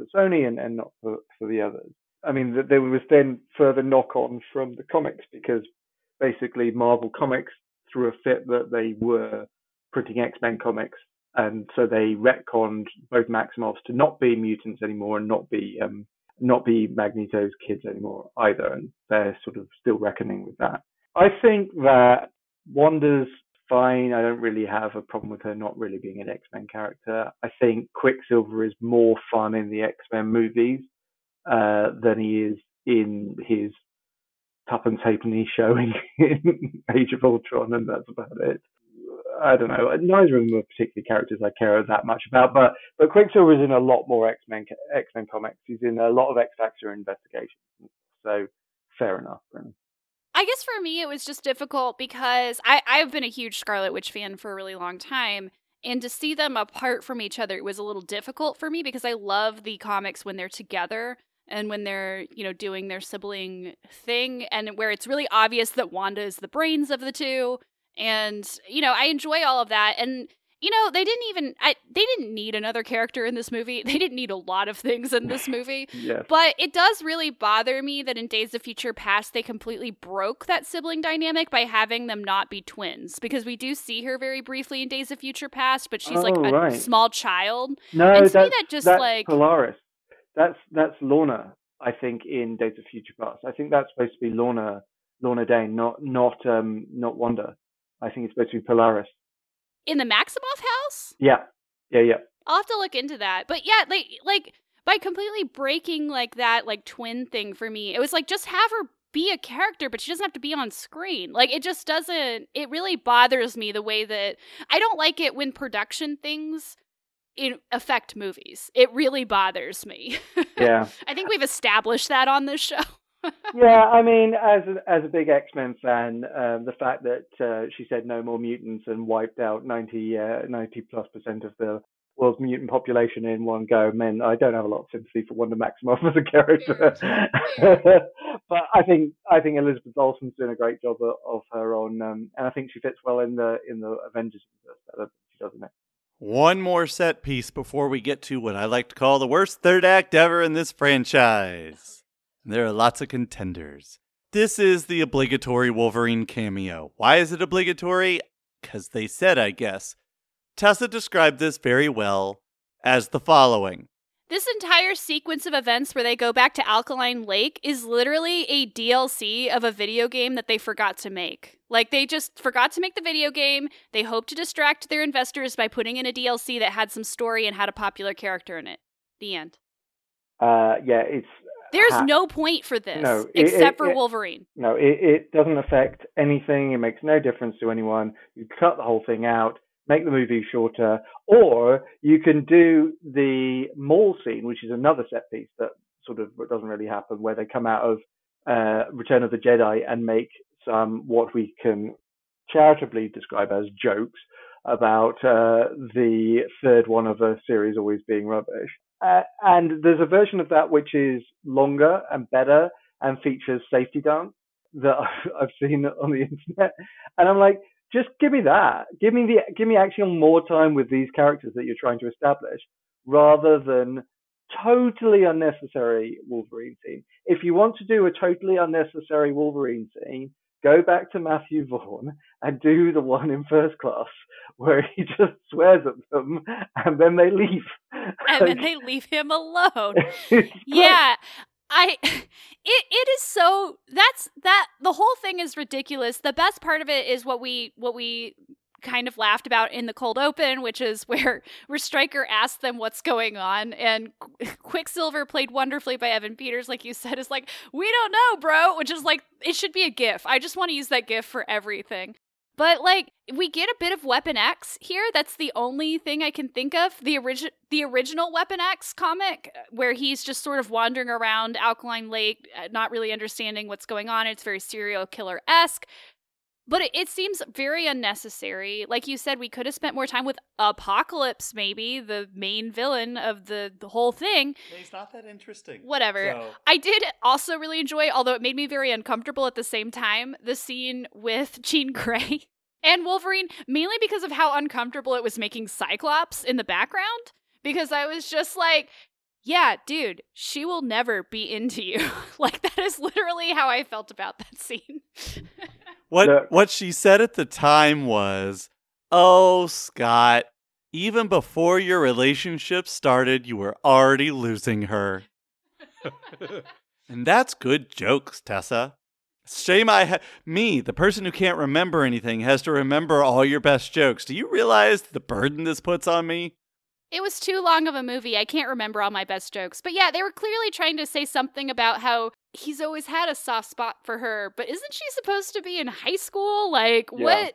for Sony and, and not for, for the others. I mean, there was then further knock on from the comics because basically Marvel Comics threw a fit that they were printing X-Men comics and so they retconned both Maximoffs to not be mutants anymore and not be um, not be Magneto's kids anymore either, and they're sort of still reckoning with that. I think that Wanda's fine. I don't really have a problem with her not really being an X Men character. I think Quicksilver is more fun in the X Men movies uh, than he is in his tuppence halfpenny showing in Age of Ultron, and that's about it. I don't know. Neither of them are particularly characters I care that much about, but but Quicksilver is in a lot more X Men X Men comics. He's in a lot of X Factor investigations, so fair enough. I guess for me it was just difficult because I I've been a huge Scarlet Witch fan for a really long time. And to see them apart from each other, it was a little difficult for me because I love the comics when they're together and when they're, you know, doing their sibling thing and where it's really obvious that Wanda is the brains of the two and you know i enjoy all of that and you know they didn't even I, they didn't need another character in this movie. They didn't need a lot of things in this movie. Yes. but it does really bother me that in days of future past they completely broke that sibling dynamic by having them not be twins. Because we do see her very briefly in days of future past but she's oh, like a right. small child. No and that's, to me that just that's like polaris. That's that's lorna i think in days of future past. I think that's supposed to be lorna lorna dane not not um not wanda. I think it's supposed to be Polaris. In the Maximoff house? Yeah. Yeah, yeah. I'll have to look into that. But yeah, like like by completely breaking like that like twin thing for me, it was like just have her be a character, but she doesn't have to be on screen. Like it just doesn't it really bothers me the way that I don't like it when production things it affect movies. It really bothers me. Yeah. I think we've established that on this show yeah, I mean, as a, as a big X Men fan, um, the fact that uh, she said no more mutants and wiped out 90, uh, 90 plus percent of the world's mutant population in one go meant I don't have a lot of sympathy for Wanda Maximoff as a character. but I think I think Elizabeth Olsen's doing a great job of, of her on, um, and I think she fits well in the in the Avengers universe. She doesn't it? One more set piece before we get to what I like to call the worst third act ever in this franchise. There are lots of contenders. This is the obligatory Wolverine cameo. Why is it obligatory? Because they said, I guess. Tessa described this very well as the following This entire sequence of events where they go back to Alkaline Lake is literally a DLC of a video game that they forgot to make. Like, they just forgot to make the video game. They hoped to distract their investors by putting in a DLC that had some story and had a popular character in it. The end. Uh, yeah, it's there's ha- no point for this no, it, except it, for it, Wolverine. No, it, it doesn't affect anything. It makes no difference to anyone. You cut the whole thing out, make the movie shorter, or you can do the mall scene, which is another set piece that sort of doesn't really happen, where they come out of uh, Return of the Jedi and make some what we can charitably describe as jokes about uh, the third one of a series always being rubbish. Uh, and there's a version of that which is longer and better and features safety dance that I've seen on the internet. And I'm like, just give me that. Give me the give me actually more time with these characters that you're trying to establish, rather than totally unnecessary Wolverine scene. If you want to do a totally unnecessary Wolverine scene, go back to Matthew Vaughn and do the one in first class where he just swears at them and then they leave. And then they leave him alone. yeah. I it it is so that's that the whole thing is ridiculous. The best part of it is what we what we kind of laughed about in the cold open, which is where where Stryker asked them what's going on, and Quicksilver, played wonderfully by Evan Peters, like you said, is like, "We don't know, bro," which is like it should be a GIF. I just want to use that GIF for everything. But like we get a bit of Weapon X here. That's the only thing I can think of. The original the original Weapon X comic where he's just sort of wandering around Alkaline Lake, uh, not really understanding what's going on. It's very serial killer esque. But it, it, seems very unnecessary. Like you said, we could have spent more time with Apocalypse, maybe the main villain of the, the whole thing. He's not that interesting. Whatever. So. I did also really enjoy, although it made me very uncomfortable at the same time, the scene with Jean Grey and Wolverine, mainly because of how uncomfortable it was making Cyclops in the background. Because I was just like, yeah, dude, she will never be into you. like that is literally how I felt about that scene. what the- what she said at the time was, "Oh, Scott, even before your relationship started, you were already losing her." and that's good jokes, Tessa. Shame I ha- me, the person who can't remember anything, has to remember all your best jokes. Do you realize the burden this puts on me? It was too long of a movie. I can't remember all my best jokes. But yeah, they were clearly trying to say something about how he's always had a soft spot for her. But isn't she supposed to be in high school? Like, yeah. what?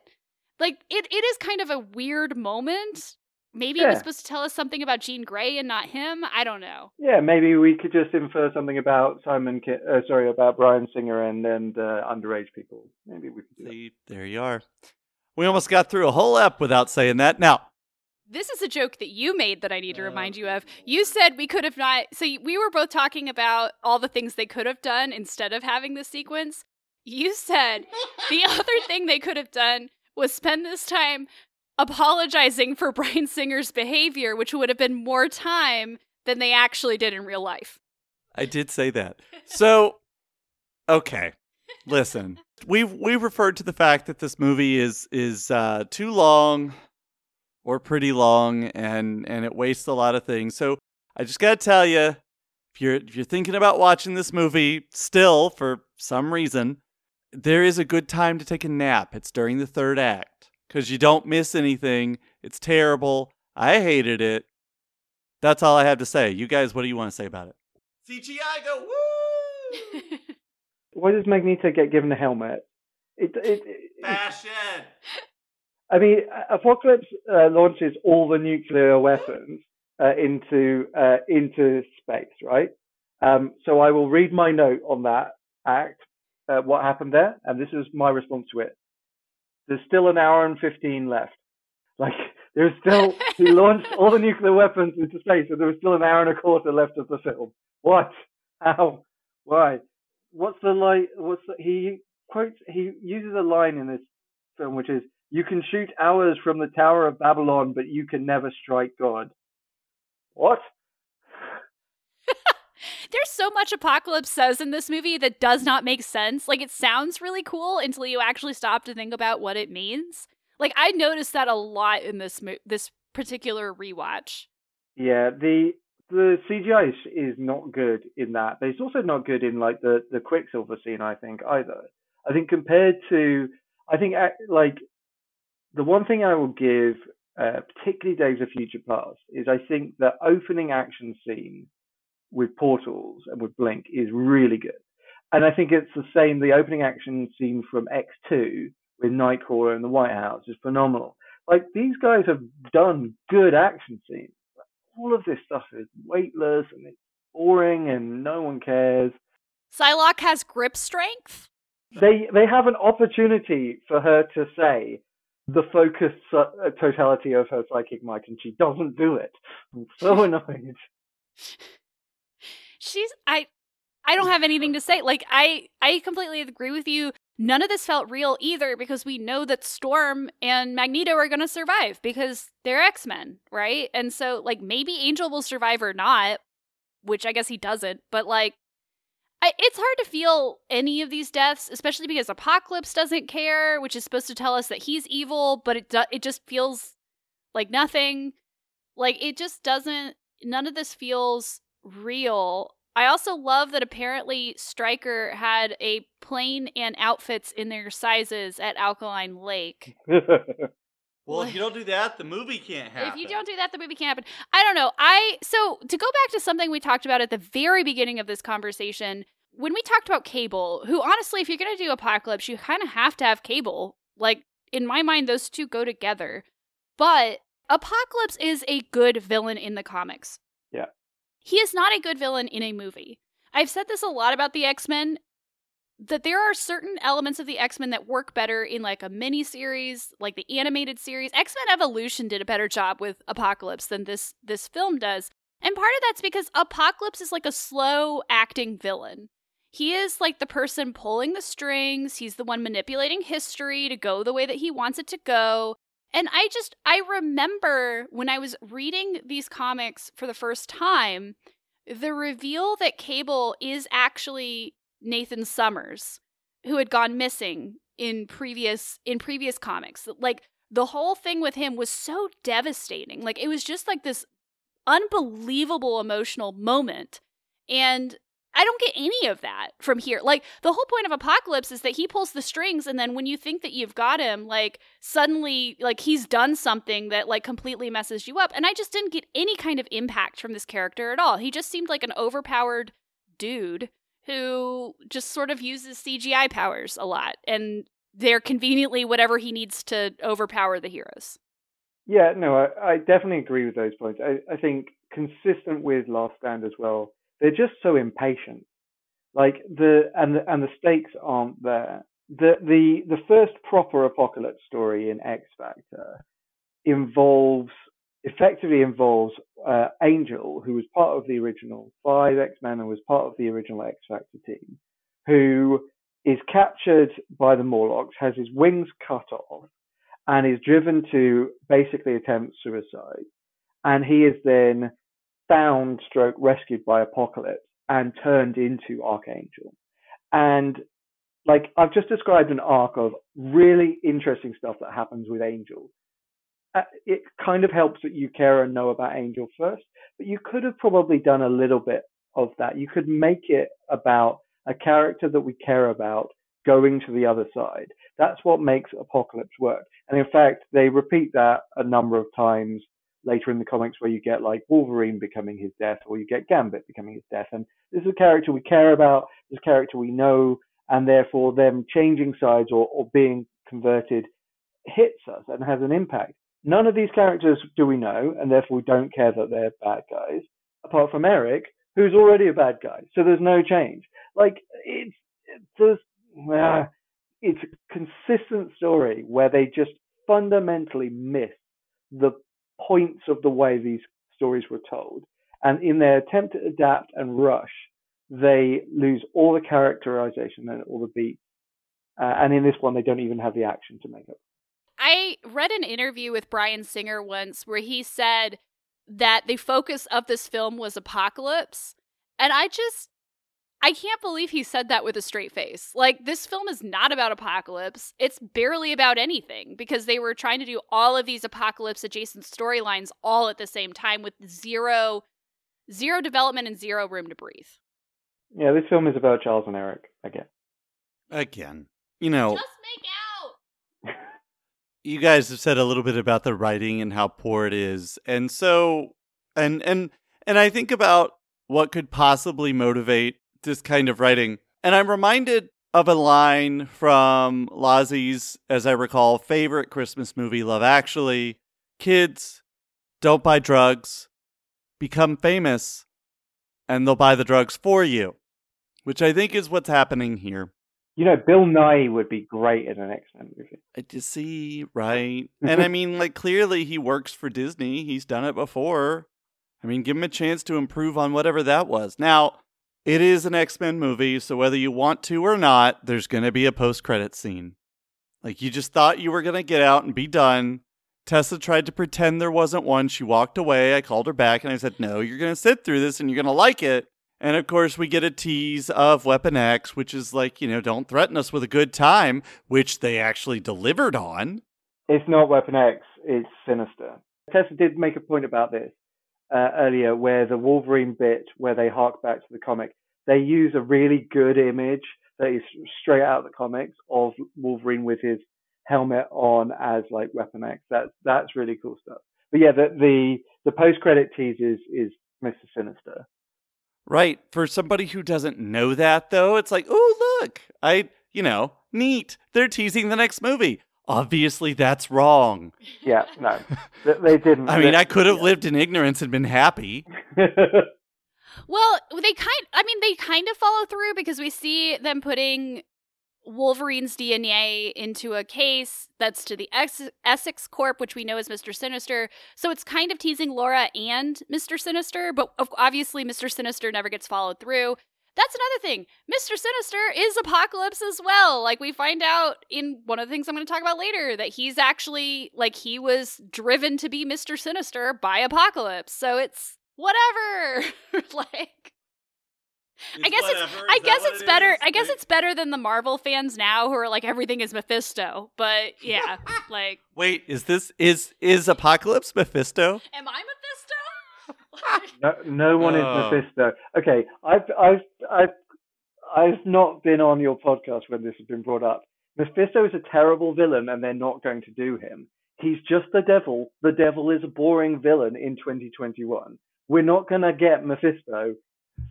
Like, it, it is kind of a weird moment. Maybe yeah. it was supposed to tell us something about Jean Grey and not him. I don't know. Yeah, maybe we could just infer something about Simon, Ki- uh, sorry, about Bryan Singer and and uh, underage people. Maybe we could. Do that. There you are. We almost got through a whole ep without saying that. Now, this is a joke that you made that I need to oh, remind you of. You said we could have not. So we were both talking about all the things they could have done instead of having this sequence. You said the other thing they could have done was spend this time apologizing for Bryan Singer's behavior, which would have been more time than they actually did in real life. I did say that. So, okay. Listen, we've we've referred to the fact that this movie is is uh, too long, or pretty long and and it wastes a lot of things. So I just got to tell you if you're if you're thinking about watching this movie still for some reason, there is a good time to take a nap. It's during the third act cuz you don't miss anything. It's terrible. I hated it. That's all I have to say. You guys, what do you want to say about it? CGI go woo! Why does Magneto get given a helmet? It, it, it, Fashion. I mean, Apocalypse uh, launches all the nuclear weapons uh, into uh, into space, right? Um, so I will read my note on that act, uh, what happened there, and this is my response to it. There's still an hour and fifteen left. Like there's still he launched all the nuclear weapons into space, and there was still an hour and a quarter left of the film. What? How? Why? What's the line? What's the, he quotes? He uses a line in this film which is you can shoot arrows from the Tower of Babylon, but you can never strike God. What? There's so much Apocalypse says in this movie that does not make sense. Like, it sounds really cool until you actually stop to think about what it means. Like, I noticed that a lot in this mo- this particular rewatch. Yeah, the the CGI is, is not good in that, but it's also not good in like the the Quicksilver scene. I think either. I think compared to, I think like the one thing I will give, uh, particularly Days of Future Past, is I think the opening action scene with Portals and with Blink is really good. And I think it's the same. The opening action scene from X2 with Nightcrawler in the White House is phenomenal. Like these guys have done good action scenes. All of this stuff is weightless and it's boring and no one cares. Psylocke has grip strength. They they have an opportunity for her to say, the focused uh, totality of her psychic might, and she doesn't do it. I'm so annoyed. She's I I don't have anything to say. Like I I completely agree with you. None of this felt real either because we know that Storm and Magneto are going to survive because they're X-Men, right? And so like maybe Angel will survive or not, which I guess he doesn't, but like I, it's hard to feel any of these deaths, especially because Apocalypse doesn't care, which is supposed to tell us that he's evil, but it do, it just feels like nothing. Like it just doesn't. None of this feels real. I also love that apparently Stryker had a plane and outfits in their sizes at Alkaline Lake. Well, if you don't do that, the movie can't happen. If you don't do that, the movie can't happen. I don't know. I so to go back to something we talked about at the very beginning of this conversation, when we talked about Cable, who honestly, if you're gonna do Apocalypse, you kind of have to have Cable. Like in my mind, those two go together. But Apocalypse is a good villain in the comics. Yeah. He is not a good villain in a movie. I've said this a lot about the X Men, that there are certain elements of the X-Men that work better in like a mini series, like the animated series. X-Men Evolution did a better job with Apocalypse than this this film does. And part of that's because Apocalypse is like a slow acting villain. He is like the person pulling the strings, he's the one manipulating history to go the way that he wants it to go. And I just I remember when I was reading these comics for the first time, the reveal that Cable is actually Nathan Summers, who had gone missing in previous in previous comics. Like the whole thing with him was so devastating. Like it was just like this unbelievable emotional moment. And I don't get any of that from here. Like the whole point of Apocalypse is that he pulls the strings and then when you think that you've got him, like suddenly like he's done something that like completely messes you up. And I just didn't get any kind of impact from this character at all. He just seemed like an overpowered dude who just sort of uses CGI powers a lot, and they're conveniently whatever he needs to overpower the heroes. Yeah, no, I, I definitely agree with those points. I, I think consistent with Last Stand as well, they're just so impatient. Like the and the and the stakes aren't there. The the the first proper apocalypse story in X Factor involves effectively involves uh, Angel, who was part of the original five X Men and was part of the original X Factor team, who is captured by the Morlocks, has his wings cut off, and is driven to basically attempt suicide. And he is then found, stroke, rescued by Apocalypse and turned into Archangel. And like I've just described an arc of really interesting stuff that happens with Angel Uh, it kind of helps that you care and know about Angel first, but you could have probably done a little bit of that. You could make it about a character that we care about going to the other side. That's what makes Apocalypse work. And in fact, they repeat that a number of times later in the comics where you get like Wolverine becoming his death or you get Gambit becoming his death. And this is a character we care about, this character we know, and therefore them changing sides or, or being converted hits us and has an impact. None of these characters do we know, and therefore we don't care that they're bad guys, apart from Erik, who's already a bad guy. So there's no change. Like it's there's uh, it's a consistent story where they just fundamentally miss the points of the way these stories were told, and in their attempt to adapt and rush, they lose all the characterization and all the beats. Uh, and in this one, they don't even have the action to make up. I read an interview with Bryan Singer once where he said that the focus of this film was apocalypse. And I just I can't believe he said that with a straight face. Like this film is not about apocalypse. It's barely about anything because they were trying to do all of these apocalypse adjacent storylines all at the same time with zero zero development and zero room to breathe. Yeah, this film is about Charles and Erik again. Again. You know, just make out you guys have said a little bit about the writing and how poor it is. And so and and and I think about what could possibly motivate this kind of writing. And I'm reminded of a line from Lazi's, as I recall, favorite Christmas movie, Love Actually. Kids, don't buy drugs, become famous, and they'll buy the drugs for you, which I think is what's happening here. You know, Bill Nighy would be great in an X Men movie. I just see, right? and I mean, like, clearly he works for Disney. He's done it before. I mean, give him a chance to improve on whatever that was. Now, it is an X Men movie, so whether you want to or not, there's going to be a post credit scene. Like, you just thought you were going to get out and be done. Tessa tried to pretend there wasn't one. She walked away. I called her back and I said, No, you're going to sit through this and you're going to like it. And of course, we get a tease of Weapon X, which is like, you know, don't threaten us with a good time, which they actually delivered on. It's not Weapon X, it's Sinister. Tessa did make a point about this. uh, earlier, where the Wolverine bit where they hark back to the comic, they use a really good image that is straight out of the comics of Wolverine with his helmet on as like Weapon X. That's that's really cool stuff. But yeah, the the, the post credit tease is, is Mr. Sinister. Right. For somebody who doesn't know that though, it's like, oh look, I you know, neat. They're teasing the next movie. Obviously, that's wrong. Yeah, no, they didn't. I mean, I could have lived in ignorance and been happy. well, they kind. I mean, they kind of follow through because we see them putting Wolverine's DNA into a case that's to the Essex Corp, which we know is Mr. Sinister. So it's kind of teasing Laura and Mr. Sinister, but obviously Mr. Sinister never gets followed through. That's another thing. Mr. Sinister is Apocalypse as well. Like we find out in one of the things I'm going to talk about later that he's actually like he was driven to be Mr. Sinister by Apocalypse. So it's whatever. like I guess whatever. it's I guess it's it better is? I guess it's better than the Marvel fans now who are like everything is Mephisto. But yeah, like Wait, is this is is Apocalypse Mephisto? Am I Mephisto? no, no one oh. is Mephisto. Okay, I've I've I've I've not been on your podcast when this has been brought up. Mephisto is a terrible villain and they're not going to do him. He's just the devil. The devil is a boring villain in 2021. We're not going to get Mephisto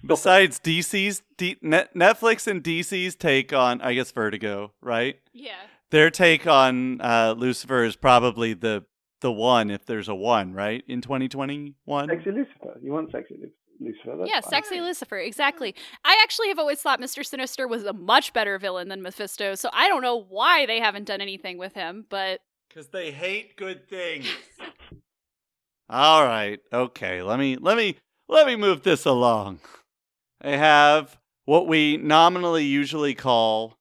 Besides DC's D- Net- Netflix and DC's take on, I guess Vertigo, right? Yeah. Their take on uh, Lucifer is probably the the one, if there's a one, right? In 2021. Sexy Lucifer. You want sexy Lucifer? yeah, fine. sexy Lucifer. Exactly. I actually have always thought Mr. Sinister was a much better villain than Mephisto, so I don't know why they haven't done anything with him, but because they hate good things. All right. Okay. Let me let me let me move this along. I have what we nominally usually call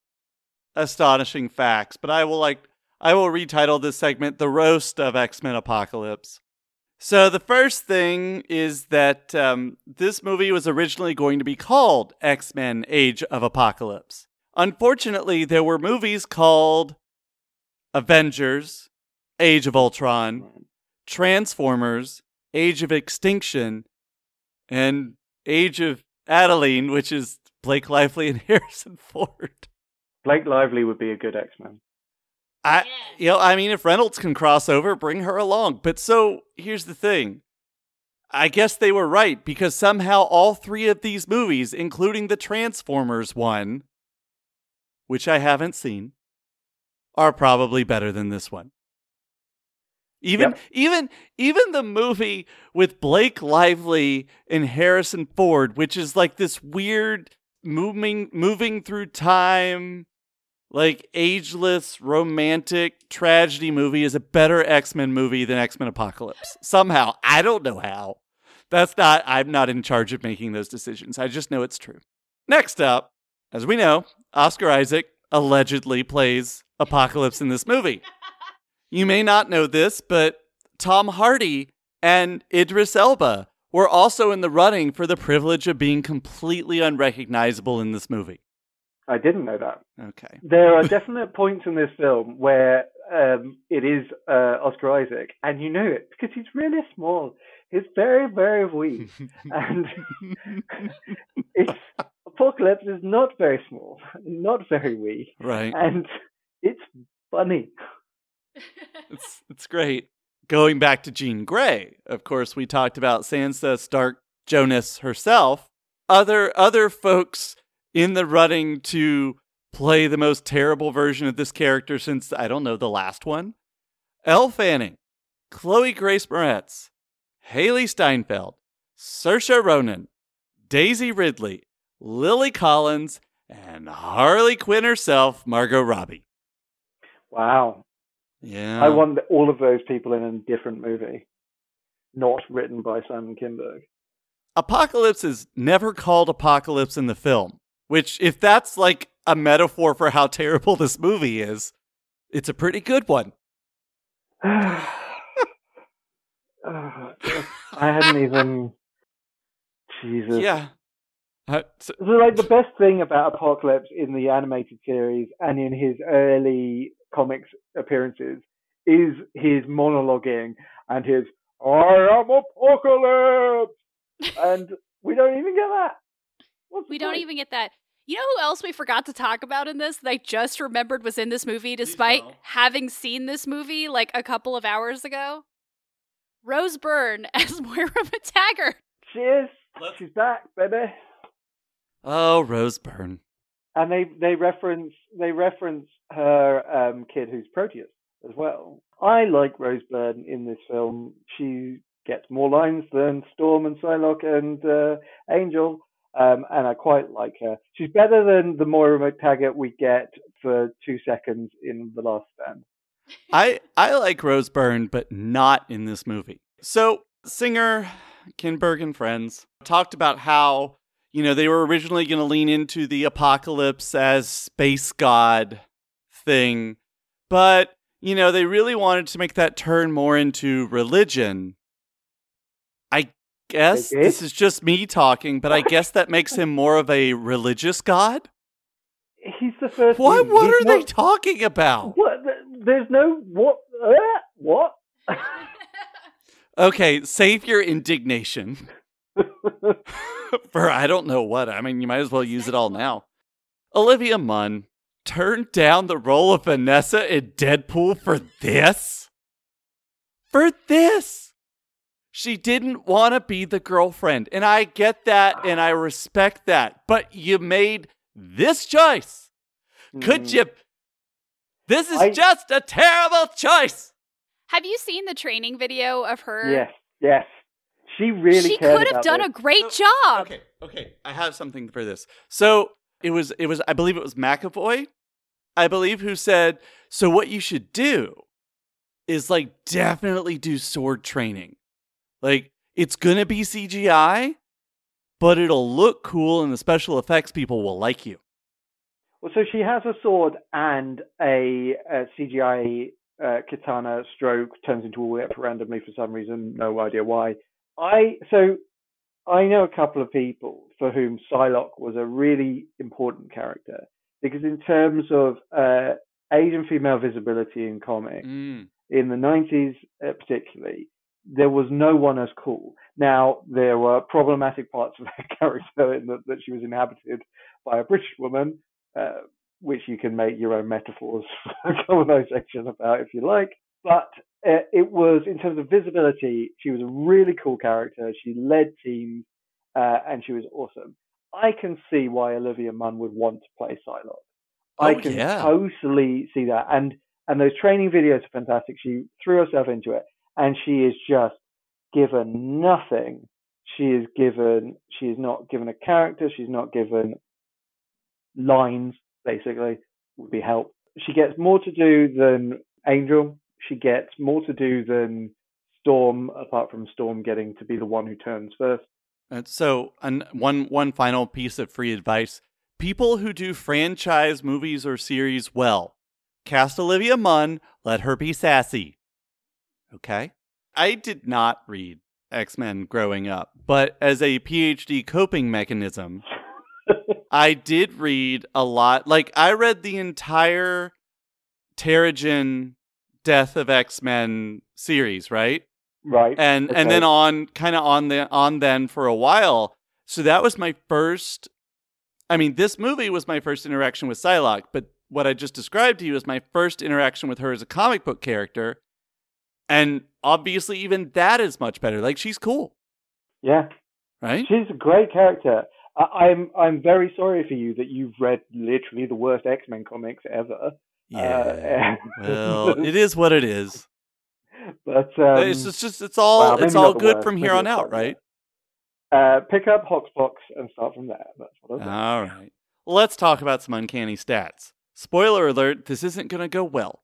astonishing facts, but I will like I will retitle this segment The Roast of X-Men Apocalypse. So the first thing is that um, this movie was originally going to be called X-Men Age of Apocalypse. Unfortunately, there were movies called Avengers, Age of Ultron, Transformers, Age of Extinction, and Age of Adaline, which is Blake Lively and Harrison Ford. Blake Lively would be a good X Men. I, you know, I mean, if Reynolds can cross over, bring her along. But so here's the thing. I guess they were right because somehow all three of these movies, including the Transformers one, which I haven't seen, are probably better than this one. Even yep. even even the movie with Blake Lively and Harrison Ford, which is like this weird moving moving through time like ageless romantic tragedy movie is a better X-Men movie than X-Men Apocalypse. Somehow, I don't know how. That's not I'm not in charge of making those decisions. I just know it's true. Next up, as we know, Oscar Isaac allegedly plays Apocalypse in this movie. You may not know this, but Tom Hardy and Idris Elba were also in the running for the privilege of being completely unrecognizable in this movie. I didn't know that. Okay. There are definite points in this film where um, it is uh, Oscar Isaac, and you know it because he's really small. He's very, very weak, and it's Apocalypse is not very small, not very weak, right? And it's funny it's it's great. Going back to Jean Grey, of course, we talked about Sansa Stark Jonas herself. Other other folks in the running to play the most terrible version of this character since I don't know the last one. Elle Fanning, Chloe Grace Moretz, Hailee Steinfeld, Saoirse Ronan, Daisy Ridley, Lily Collins, and Harley Quinn herself, Margot Robbie. Wow. Yeah. I want all of those people in a different movie, not written by Simon Kinberg. Apocalypse is never called Apocalypse in the film, which, if that's like a metaphor for how terrible this movie is, it's a pretty good one. I hadn't even. Jesus. Yeah. Uh, so, so, like the best thing about Apocalypse in the animated series and in his early comics appearances is his monologuing and his I am apocalypse, and we don't even get that. What's We don't point? even get that. You know who else we forgot to talk about in this that I just remembered was in this movie despite having seen this movie like a couple of hours ago? Rose Byrne as Moira McTaggart. Cheers. Let's- She's back, baby. Oh, Rose Byrne. And they they reference they reference her um, kid who's Proteus as well. I like Rose Byrne in this film. She gets more lines than Storm and Psylocke and uh, Angel, um, and I quite like her. She's better than the Moira McTaggart we get for two seconds in The Last Stand. I I like Rose Byrne, but not in this movie. So singer Kinberg and friends talked about how you know they were originally going to lean into the apocalypse as space god thing, but you know they really wanted to make that turn more into religion. I guess this is just me talking, but I guess that makes him more of a religious god. He's the first. What what are they talking about? What? There's no what? Uh, what? Okay, save your indignation. for I don't know what. I mean, you might as well use it all now. Olivia Munn turned down the role of Vanessa in Deadpool for this? For this? She didn't want to be the girlfriend. And I get that and I respect that. But you made this choice. Could Mm. you? This is I- just a terrible choice. Have you seen the training video of her? Yes, yes. She really. she could have done this. a great So- job. Okay, okay. I have something for this. So it was, it was. I believe it was McAvoy, I believe, who said. So what you should do is like definitely do sword training. Like it's gonna be CGI, but it'll look cool, and the special effects people will like you. Well, so she has a sword and a, a CGI uh, katana stroke turns into a whip randomly for some reason, no idea why. I so I know a couple of people for whom Psylocke was a really important character because in terms of uh, Asian female visibility in comics Mm. in the 90s uh, particularly, there was no one as cool. Now, there were problematic parts of her character in that, that she was inhabited by a British woman, uh, which you can make your own metaphors for colonization about if you like. But it was, in terms of visibility, she was a really cool character. She led teams uh, and she was awesome. I can see why Olivia Munn would want to play Psylocke. I Oh, can yeah. totally see that. And and those training videos are fantastic. She threw herself into it, and she is just given nothing. She is given. She is not given a character. She's not given lines. Basically, would be help. She gets more to do than Angel. She gets more to do than Storm. Apart from Storm getting to be the one who turns first. And so, an, one one final piece of free advice: people who do franchise movies or series well, cast Olivia Munn. Let her be sassy. Okay. I did not read X Men growing up, but as a PhD coping mechanism, I did read a lot. Like I read the entire Terrigen Death of X Men series, right? right. and Okay. and then on kind of on the on then for a while. So that was my first. I mean, this movie was my first interaction with Psylocke, but what I just described to you is my first interaction with her as a comic book character, and obviously even that is much better. Like she's cool, yeah. right? She's a great character. I, I'm I'm very sorry for you that you've read literally the worst X Men comics ever. Yeah. Uh, well, it is what it is. but um, it's just, just it's all well, it's all good from here on out, right? uh, pick up Hoxpox and start from there. That's what I was All right. Let's talk about some uncanny stats. Spoiler alert, this isn't going to go well.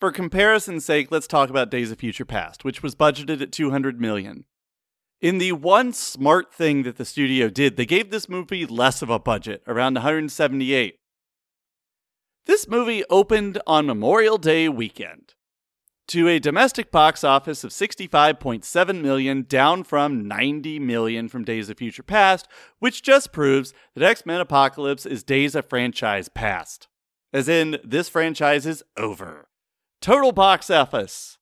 For comparison's sake, let's talk about Days of Future Past, which was budgeted at 200 million. In the one smart thing that the studio did, they gave this movie less of a budget, around 178. This movie opened on Memorial Day weekend to a domestic box office of 65.7 million, down from 90 million from Days of Future Past, which just proves that X Men Apocalypse is Days of Franchise Past. As in, this franchise is over. Total box office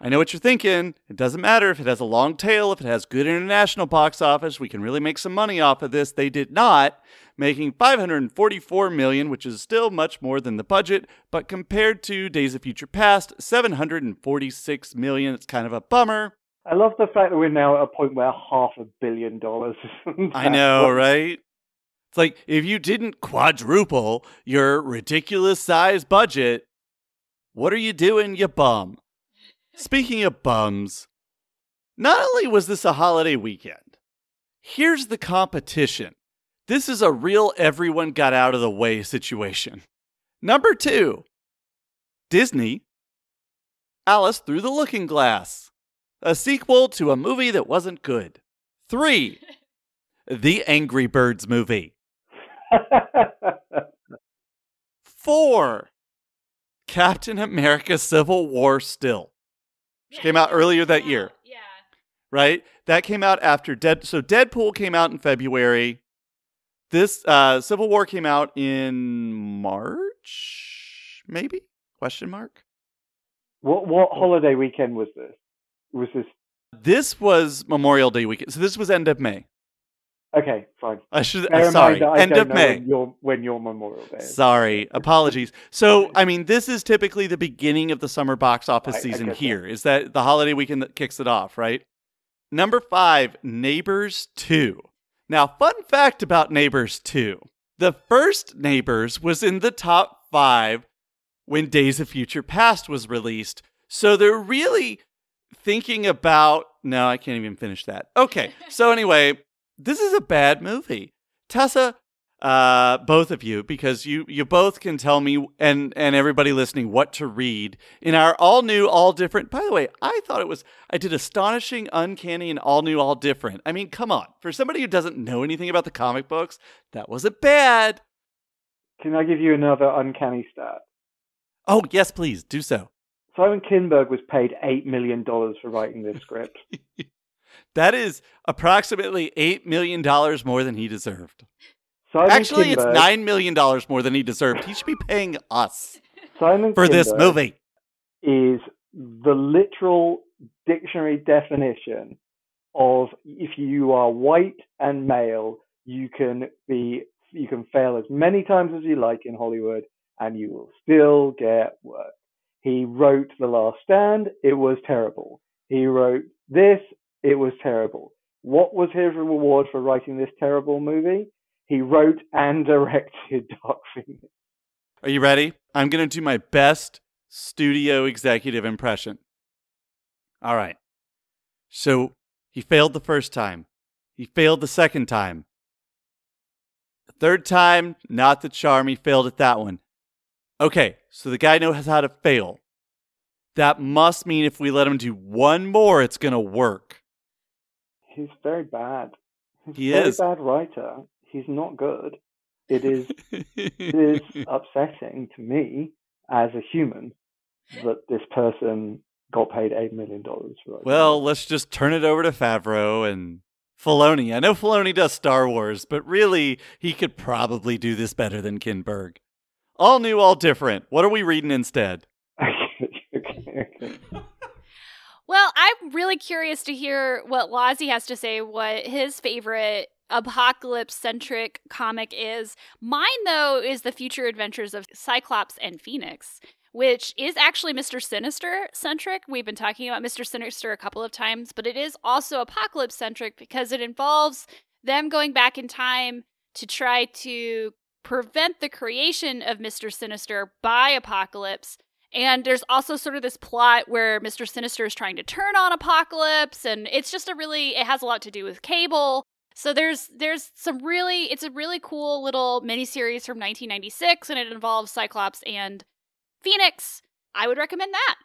I know what you're thinking. It doesn't matter if it has a long tail, if it has good international box office, we can really make some money off of this. They did not, making 544 million, which is still much more than the budget, but compared to Days of Future Past, 746 million, it's kind of a bummer. I love the fact that we're now at a point where half a billion dollars. I know, right? It's like if you didn't quadruple your ridiculous size budget, what are you doing, you bum? Speaking of bums, not only was this a holiday weekend, here's the competition. This is a real everyone got out of the way situation. Number two, Disney, Alice Through the Looking Glass, a sequel to a movie that wasn't good. Three, The Angry Birds movie. Four, Captain America Civil War Still. Which came out earlier that year. Yeah. right? That came out after Dead. So Deadpool came out in February. This uh, Civil War came out in March, maybe? Question mark. what what holiday weekend was this? Was this This was Memorial Day weekend, so this was end of May. Okay? Fine. I should. Bear sorry, I end of May. When your when your Memorial Day. Is. Sorry, apologies. So, I mean, this is typically the beginning of the summer box office season that. here. Is that the holiday weekend that kicks it off, right? Number five, Neighbors 2. Now, fun fact about Neighbors 2 the first Neighbors was in the top five when Days of Future Past was released. So they're really thinking about. No, I can't even finish that. Okay. So, anyway, this is a bad movie. Tessa, uh, both of you, because you you both can tell me and and everybody listening what to read in our all new, all different. By the way, I thought it was I did astonishing, uncanny, and all new, all different. I mean, come on, for somebody who doesn't know anything about the comic books, that wasn't bad. Can I give you another uncanny stat? Oh yes, please do so. Simon Kinberg was paid eight million dollars for writing this script. That is approximately eight million dollars more than he deserved. Simon Actually, it's nine million dollars more than he deserved. He should be paying us Simon for this movie. is the literal dictionary definition of if you are white and male, you can be you can fail as many times as you like in Hollywood and you will still get work. He wrote The Last Stand, it was terrible. He wrote this, it was terrible. What was his reward for writing this terrible movie? He wrote and directed Dark Phoenix. Are you ready? I'm going to do my best studio executive impression. All right. So he failed the first time. He failed the second time. Third time, not the charm. He failed at that one. Okay, so the guy knows how to fail. That must mean if we let him do one more, it's going to work. He's very bad. He's He very is. bad writer. He's not good. It is it is upsetting to me as a human that this person got paid eight million dollars for writing Well, let's just turn it over to Favreau and Filoni. I know Filoni does Star Wars, but really, he could probably do this better than Kinberg. All new, all different. What are we reading instead? okay, okay, okay. Well, I'm really curious to hear what Lazi has to say, what his favorite apocalypse centric comic is. Mine, though, is The Future Adventures of Cyclops and Phoenix, which is actually Mr. Sinister centric. We've been talking about Mr. Sinister a couple of times, but it is also apocalypse centric because it involves them going back in time to try to prevent the creation of Mr. Sinister by Apocalypse. And there's also sort of this plot where Mr. Sinister is trying to turn on Apocalypse, and it's just a really it has a lot to do with Cable. So there's there's some really it's a really cool little miniseries from 1996, and it involves Cyclops and Phoenix. I would recommend that.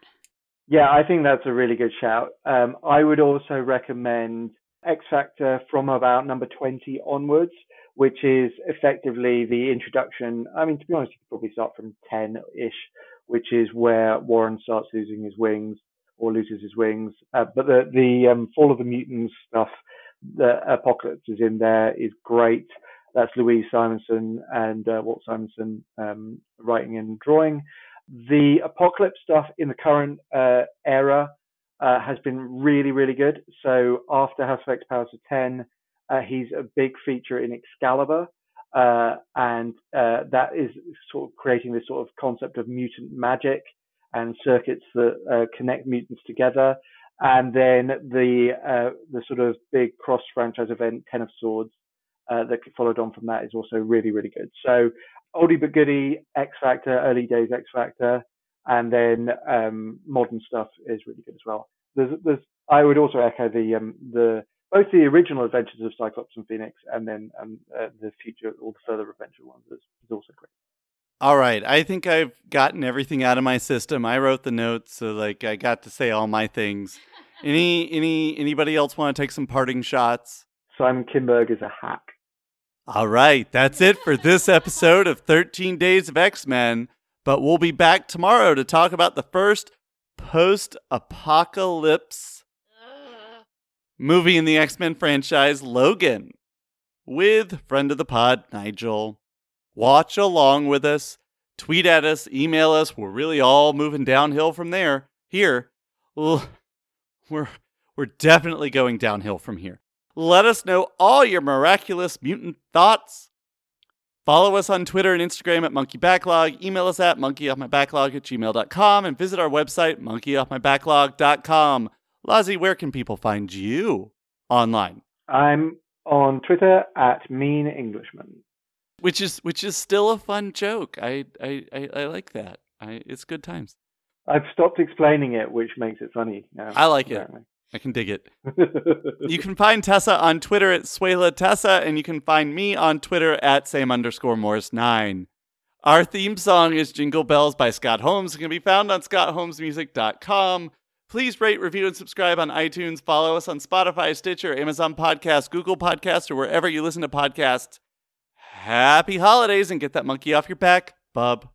Yeah, I think that's a really good shout. Um, I would also recommend X Factor from about number 20 onwards, which is effectively the introduction. I mean, to be honest, you could probably start from 10 ish, which is where Warren starts losing his wings or loses his wings. Uh, but the, the um, Fall of the Mutants stuff, the Apocalypse is in there, is great. That's Louise Simonson and uh, Walt Simonson um, writing and drawing the apocalypse stuff in the current uh, era uh, has been really, really good. So after House of X Powers of 10, uh, he's a big feature in Excalibur. Uh, and uh, that is sort of creating this sort of concept of mutant magic and circuits that uh, connect mutants together. And then the uh, the sort of big cross franchise event, Ten of Swords, uh, that followed on from that is also really, really good. So oldie but goodie, X Factor, early days X Factor, and then um, modern stuff is really good as well. There's, there's, I would also echo the um, the both the original Adventures of Cyclops and Phoenix, and then um, uh, the future, all the further adventure ones is, is also great. All right, I think I've gotten everything out of my system. I wrote the notes, so like I got to say all my things. Any any anybody else want to take some parting shots? Simon Kinberg is a hack. All right, that's it for this episode of 13 Days of X Men. But we'll be back tomorrow to talk about the first post apocalypse movie in the X Men franchise, Logan, with friend of the pod, Nigel. Watch along with us, tweet at us, email us. We're really all moving downhill from there. Here, we're, we're definitely going downhill from here. Let us know all your miraculous mutant thoughts. Follow us on Twitter and Instagram at Monkey Backlog. Email us at monkeyoffmybacklog at gmail.com and visit our website, monkeyoffmybacklog.com. Lazi, where can people find you online? I'm on Twitter at Mean Englishman. Which is which is still a fun joke. I I, I, I like that. I, it's good times. I've stopped explaining it, which makes it funny. Now, I like it. I can dig it. you can find Tessa on Twitter at Suela Tessa, and you can find me on Twitter at same underscore Morris nine. Our theme song is Jingle Bells by Scott Holmes. It can be found on scottholmesmusic.com. Please rate, review, and subscribe on iTunes. Follow us on Spotify, Stitcher, Amazon Podcast, Google Podcast, or wherever you listen to podcasts. Happy holidays and get that monkey off your back, bub.